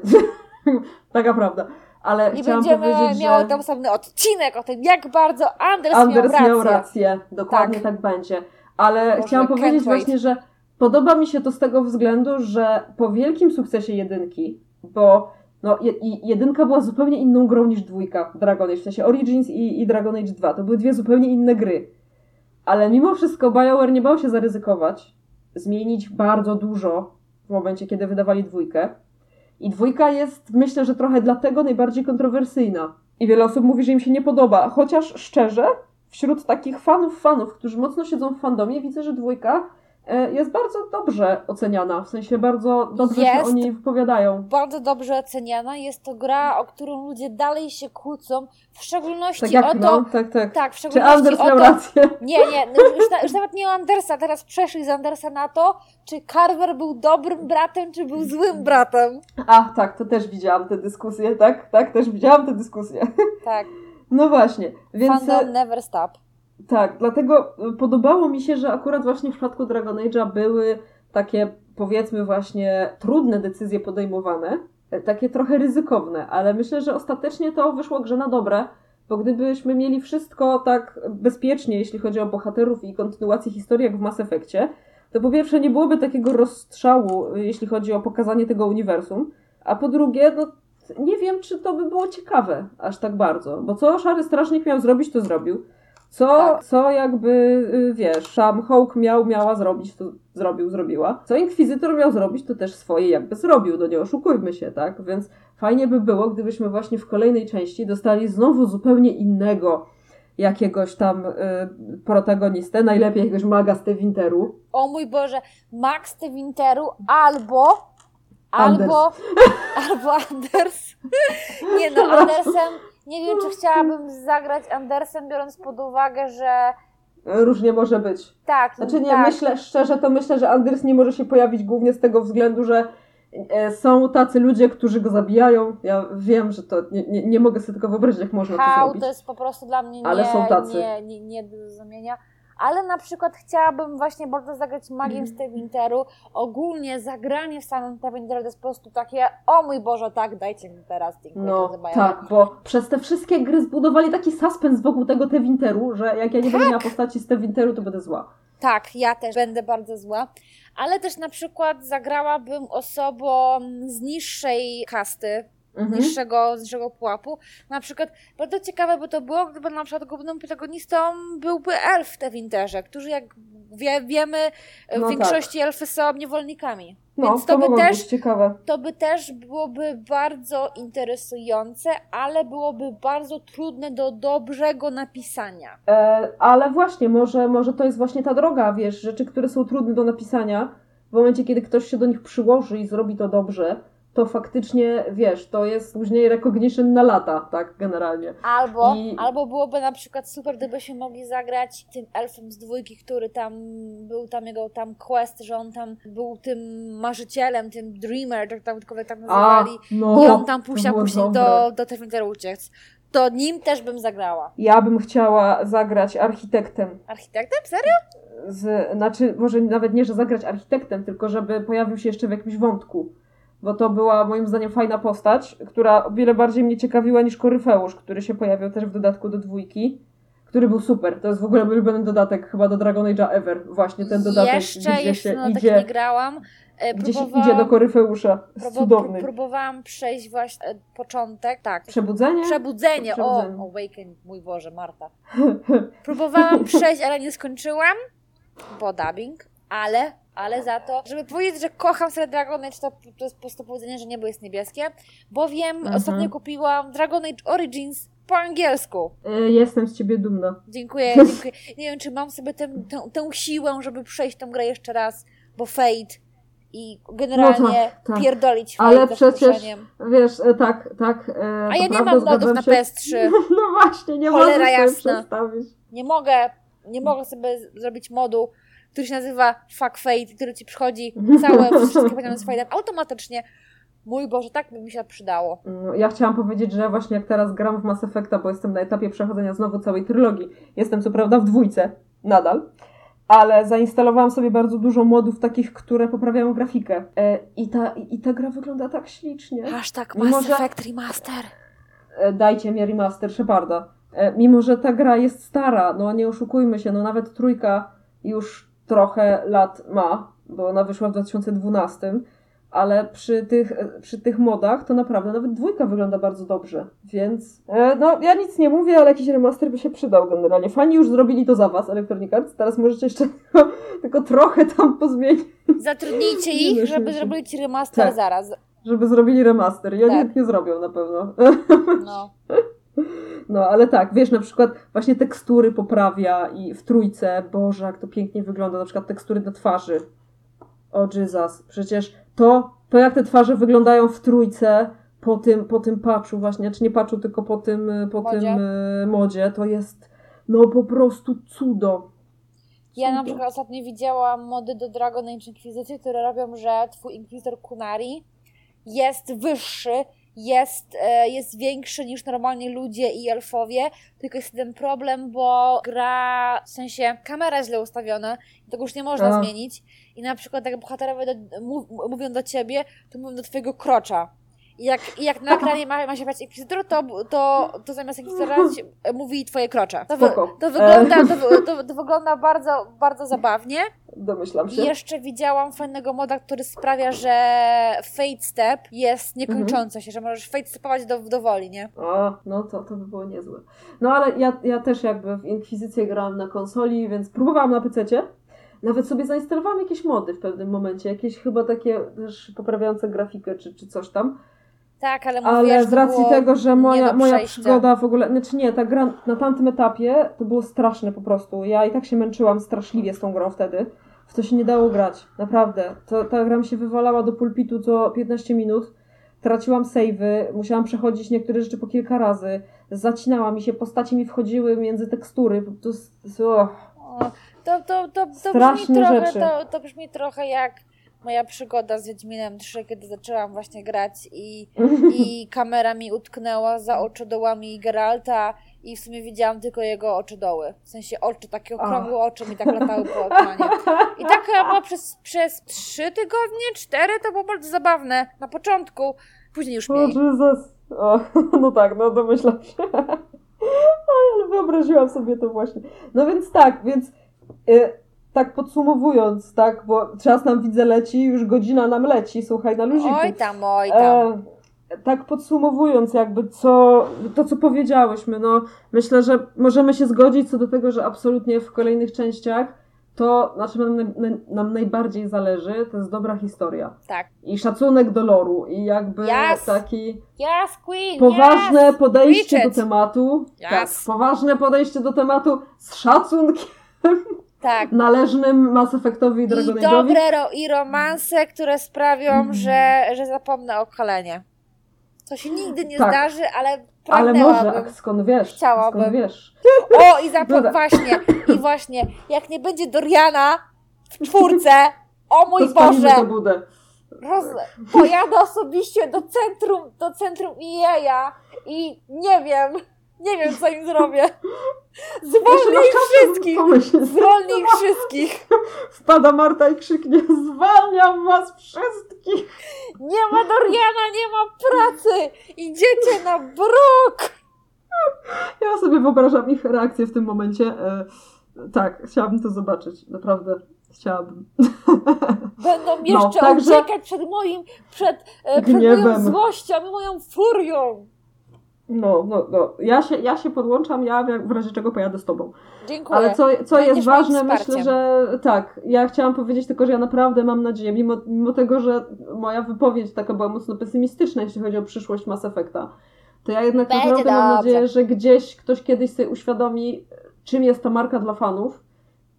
*laughs* Taka prawda. Ale I chciałam będziemy powiedzieć, miały że tam osobny odcinek o tym, jak bardzo Anders, Anders miał rację. miał rację. Dokładnie tak, będzie. Ale Boże, chciałam powiedzieć wait. właśnie, że podoba mi się to z tego względu, że po wielkim sukcesie jedynki, bo no, jedynka była zupełnie inną grą niż dwójka Dragon Age, w sensie Origins i, i Dragon Age 2. To były dwie zupełnie inne gry. Ale mimo wszystko BioWare nie bał się zaryzykować, zmienić bardzo dużo w momencie, kiedy wydawali dwójkę. I dwójka jest, myślę, że trochę dlatego najbardziej kontrowersyjna. I wiele osób mówi, że im się nie podoba. Chociaż szczerze, wśród takich fanów fanów, którzy mocno siedzą w fandomie, widzę, że dwójka jest bardzo dobrze oceniana. W sensie bardzo dobrze się Jest. o niej wypowiadają. Bardzo dobrze oceniana. Jest to gra, o którą ludzie dalej się kłócą, w szczególności Tak jak o to... no, tak, tak. Tak, w Czy szczególności Anders o miał rację? Nie, nie, no już, na, już nawet nie o Andersa, teraz przeszli z Andersa na to, czy Carver był dobrym bratem, czy był złym bratem. A, tak, to też widziałam tę dyskusję, tak? Tak, też widziałam tę dyskusję. Tak, No właśnie, więc... e, fandom never stop. Tak, dlatego y, podobało mi się, że akurat właśnie w przypadku Dragon Age'a były takie, powiedzmy właśnie, trudne decyzje podejmowane, e, takie trochę ryzykowne, ale myślę, że ostatecznie to wyszło grze na dobre, bo gdybyśmy mieli wszystko tak bezpiecznie, jeśli chodzi o bohaterów i kontynuację historii, jak w Mass Effectie, to po pierwsze nie byłoby takiego rozstrzału, y, jeśli chodzi o pokazanie tego uniwersum, a po drugie, no nie wiem, czy to by było ciekawe aż tak bardzo, bo co Szary Strażnik miał zrobić, to zrobił. Co, Tak. co jakby, y, wiesz, Sam Hawk miał, miała zrobić, to zrobił, zrobiła. Co Inkwizytor miał zrobić, to też swoje jakby zrobił, no nie oszukujmy się, tak? Więc fajnie by było, gdybyśmy właśnie w kolejnej części dostali znowu zupełnie innego jakiegoś tam y, protagonistę, najlepiej jakiegoś maga z Tevinteru. O mój Boże, Max de Winteru albo... Anders. Albo... Albo Anders. *laughs* Nie no, Andersem... Nie wiem, czy chciałabym zagrać Andersem, biorąc pod uwagę, że... Różnie może być. Tak, Znaczy nie, tak. myślę, szczerze to myślę, że Anders nie może się pojawić głównie z tego względu, że e, są tacy ludzie, którzy go zabijają. Ja wiem, że to nie, nie, nie mogę sobie tylko wyobrazić, jak można to Hał zrobić. to jest po prostu dla mnie nie, Ale są tacy. nie, nie, nie do zrozumienia. Ale na przykład chciałabym właśnie bardzo zagrać magiem z Tevinteru. Ogólnie zagranie w samym Tevinteru to jest po prostu takie, o mój Boże, tak, dajcie mi teraz dziękuję, No tak, bo przez te wszystkie gry zbudowali taki suspens wokół tego Tevinteru, że jak ja nie będę miała postaci z Tevinteru, to będę zła. Tak, ja też będę bardzo zła. Ale też na przykład zagrałabym osobą z niższej kasty, Mhm. niższego, niższego pułapu. Na przykład, bardzo ciekawe by to było, gdyby na przykład głównym protagonistą byłby elf w Tevinterze, którzy jak wie, wiemy, w No większości elfy są niewolnikami. No, Więc to, to by też ciekawe. to by też byłoby bardzo interesujące, ale byłoby bardzo trudne do dobrego napisania. E, ale właśnie, może, może to jest właśnie ta droga, wiesz, rzeczy, które są trudne do napisania, w momencie, kiedy ktoś się do nich przyłoży i zrobi to dobrze, to faktycznie, wiesz, to jest później recognition na lata, tak, generalnie. Albo, I- albo byłoby na przykład super, gdybyśmy mogli zagrać tym elfem z dwójki, który tam był tam jego tam quest, że on tam był tym marzycielem, tym dreamer, tak tam tak A, nazywali. no, I on tam było później dobre. do, do Tevinteru uciec. To nim też bym zagrała. Ja bym chciała zagrać architektem. Architektem? Serio? Z, znaczy, może nawet nie, że zagrać architektem, tylko żeby pojawił się jeszcze w jakimś wątku. Bo to była moim zdaniem fajna postać, która o wiele bardziej mnie ciekawiła niż Koryfeusz, który się pojawiał też w dodatku do dwójki, który był super. To jest w ogóle mój ulubiony dodatek chyba do Dragon Age'a ever. Właśnie ten dodatek, jeszcze, gdzie jeszcze się no, tak idzie, nie grałam. E, gdzie się idzie do Koryfeusza. Próbu- cudowny. pró- Próbowałam przejść właśnie e, początek, tak. Przebudzenie? Przebudzenie, Przebudzenie. o, Awaken, mój Boże, Marta. *laughs* Próbowałam przejść, ale nie skończyłam, bo dubbing, ale ale za to, żeby powiedzieć, że kocham sobie Dragon Age, to, to jest po prostu powiedzenie, że niebo jest niebieskie, bowiem Mhm. ostatnio kupiłam Dragon Age Origins po angielsku. Y, Jestem z ciebie dumna. Dziękuję, *laughs* dziękuję. Nie wiem, czy mam sobie tę, tę, tę siłę, żeby przejść tą grę jeszcze raz, bo Fate i generalnie No tak. pierdolić Ale przecież-. Wiesz, e, tak, tak. e, A ja nie mam modów na się. PS3. *laughs* No właśnie, nie Cholera możesz sobie jasna. przestawić. Nie mogę, nie mogę sobie zrobić modu, który się nazywa Fuck Fate, który ci przychodzi całe *laughs* wszystkie poziomy z Fate'em automatycznie. Mój Boże, tak by mi się przydało. Mm, Ja chciałam powiedzieć, że właśnie jak teraz gram w Mass Effecta, bo jestem na etapie przechodzenia znowu całej trylogii. Jestem co prawda w dwójce, nadal, ale zainstalowałam sobie bardzo dużo modów takich, które poprawiają grafikę. E, I ta, i ta gra wygląda tak ślicznie. Hashtag Mimo, Mass że- Effect Remaster. E, Dajcie mi remaster Sheparda. E, Mimo, że ta gra jest stara, no nie oszukujmy się, no nawet trójka już trochę lat ma, bo ona wyszła w 2012, ale przy tych, przy tych modach to naprawdę nawet dwójka wygląda bardzo dobrze, więc e, no ja nic nie mówię, ale jakiś remaster by się przydał generalnie. Fani już zrobili to za was, Electronic Arts, teraz możecie jeszcze tylko, *laughs* tylko trochę tam pozmienić, Zatrudnijcie Nie ich, żeby że- zrobili ci remaster Tak. zaraz. żeby zrobili remaster oni Tak. chętnie zrobią na pewno. No. *laughs* No, ale tak, wiesz, na przykład właśnie tekstury poprawia i w trójce, Boże, jak to pięknie wygląda, na przykład tekstury na twarzy. O Jesus, przecież to, to jak te twarze wyglądają w trójce po tym, po tym patchu właśnie, czy nie patchu, tylko po tym, y, po Modzie. tym y, modzie, to jest no po prostu cudo. Ja na przykład ostatnio widziałam mody do Dragon Age Inquisition, które robią, że twój Inquisitor Kunari jest wyższy, jest, e, jest większy niż normalnie ludzie i elfowie, tylko jest jeden problem, bo gra, w sensie kamera jest źle ustawiona i tego już nie można A. zmienić i na przykład jak bohaterowie do, mów, mówią do ciebie, to mówią do twojego krocza. I jak, i jak na ekranie ma, ma się brać Inquisitor, to, to, to zamiast Inquisitora e, mówi twoje krocze. To, wy, to, wygląda, to, to, to wygląda bardzo, bardzo zabawnie. Domyślam I się. jeszcze widziałam fajnego moda, który sprawia, że Fate Step jest niekończący się, że możesz Fate stepować do, dowoli, nie? A, no to, to by było niezłe. No ale ja, ja też jakby w Inkwizycję grałam na konsoli, więc próbowałam na PC. Nawet sobie zainstalowałam jakieś mody w pewnym momencie, jakieś chyba takie też poprawiające grafikę czy, czy coś tam. Tak, ale Ale mówię, że z to racji tego, że moja, moja przygoda w ogóle, znaczy nie, ta gra na tamtym etapie to było straszne po prostu. Ja i tak się męczyłam straszliwie z tą grą wtedy. W to się nie dało grać, naprawdę. To, ta gra mi się wywalała do pulpitu co 15 minut. Traciłam save'y, musiałam przechodzić niektóre rzeczy po kilka razy. Zacinała mi się, postaci mi wchodziły między tekstury. To, jest- och. O, To, to, to, to, brzmi trochę, to, to brzmi trochę jak moja przygoda z Wiedźminem 3, kiedy zaczęłam właśnie grać i, *laughs* i kamera mi utknęła za oczodołami Geralta i w sumie widziałam tylko jego oczodoły. W sensie oczy, takie okrągłe oczy mi tak latały po ekranie. I tak chyba było przez, przez trzy tygodnie, cztery, to było bardzo zabawne na początku, później już O mniej. Jezus. O, *laughs* no tak, no domyślam się. *laughs* Ale wyobraziłam sobie to właśnie. No więc tak, więc y, tak podsumowując, tak, bo czas nam widzę leci, już godzina nam leci, słuchaj, na luziku. Oj tam, oj tam. E, tak podsumowując jakby co, to co powiedziałyśmy, no myślę, że możemy się zgodzić co do tego, że absolutnie w kolejnych częściach to, na czym nam, nam, najbardziej zależy, to jest dobra historia. Tak. I szacunek do loru i jakby Yes. taki Yes, Queen, poważne yes! podejście do tematu. Yes. Tak, poważne podejście do tematu z szacunkiem Tak. należnym Mass Effectowi i I Dragon Age'owi. dobre ro- i romanse, które sprawią, Mhm. że, że zapomnę o kolenie. To się nigdy nie Tak. zdarzy, ale Ale może, a skąd wiesz? Chciałabym. Skąd wiesz? O, i zapom- Dobra. właśnie, i właśnie, jak nie będzie Doriana w czwórce, o mój to Boże, budę. roz... pojadę osobiście do centrum, do centrum EA i nie wiem, nie wiem co im zrobię. *laughs* Zwolnij ich wszystkich, zwolnij ich *laughs* wszystkich. Wpada Marta i krzyknie zwalniam was wszystkich! Nie ma Doriana, nie ma pracy! Idziecie na bruk! *laughs* Ja sobie wyobrażam ich reakcję w tym momencie. E, tak, chciałabym to zobaczyć. Naprawdę chciałabym. Będą jeszcze także- uciekać przed moim, przed, e, przed moją złością moją furią. No, no, no. Ja się, ja się podłączam, ja w razie czego pojadę z tobą. Dziękuję. Ale co, co Będziesz jest ważne, myślę, że tak. Ja chciałam powiedzieć tylko, że ja naprawdę mam nadzieję, mimo, mimo tego, że moja wypowiedź taka była mocno pesymistyczna, jeśli chodzi o przyszłość Mass Effecta, to ja jednak Będzie naprawdę mam dobrze. nadzieję, że gdzieś ktoś kiedyś sobie uświadomi, czym jest ta marka dla fanów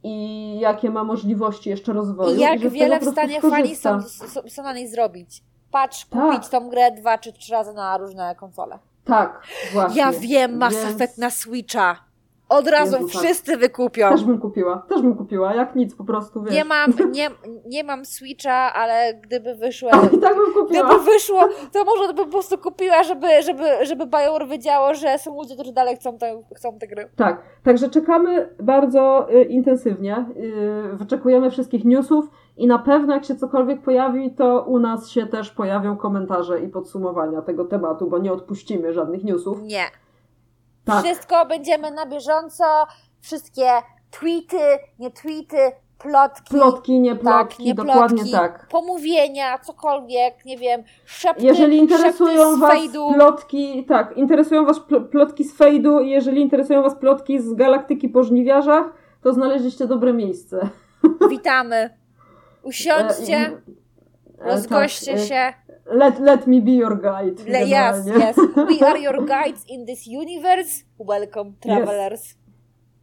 i jakie ma możliwości jeszcze rozwoju. I jak tego wiele w stanie fani są, są, są na niej zrobić. Patrz, Tak. kupić tą grę dwa czy trzy razy na różne konsole. Tak, właśnie. Ja wiem, Mass Więc Effect na Switcha. Od razu Jezu, tak. wszyscy wykupią. Też bym kupiła, też bym kupiła, jak nic po prostu, wiesz. Nie mam, *laughs* nie, nie mam Switcha, ale gdyby wyszło, i tak bym kupiła. gdyby wyszło, to może bym po prostu kupiła, żeby, żeby, żeby Bajor wiedziało, że są ludzie, którzy dalej chcą te, chcą te gry. Tak, także czekamy bardzo y, intensywnie. Y, wyczekujemy wszystkich newsów i na pewno jak się cokolwiek pojawi, to u nas się też pojawią komentarze i podsumowania tego tematu, bo nie odpuścimy żadnych newsów. Nie. Tak, Wszystko będziemy na bieżąco, wszystkie tweety, nie tweety, plotki. plotki, nie tak, plotki, nie dokładnie plotki, tak. pomówienia, cokolwiek, nie wiem, szepty, Jeżeli interesują Was fejdu. plotki, tak, interesują Was pl- plotki z fejdu i jeżeli interesują Was plotki z galaktyki po żniwiarzach, to znaleźliście dobre miejsce. *laughs* Witamy. Usiądźcie, E, e, rozgoście tak, się. Let, let me be your guide. Le, yes, yes. We *laughs* are your guides in this universe. Welcome, travelers.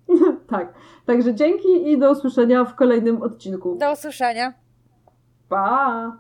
*laughs* tak. Także dzięki i do usłyszenia w kolejnym odcinku. Do usłyszenia. Pa!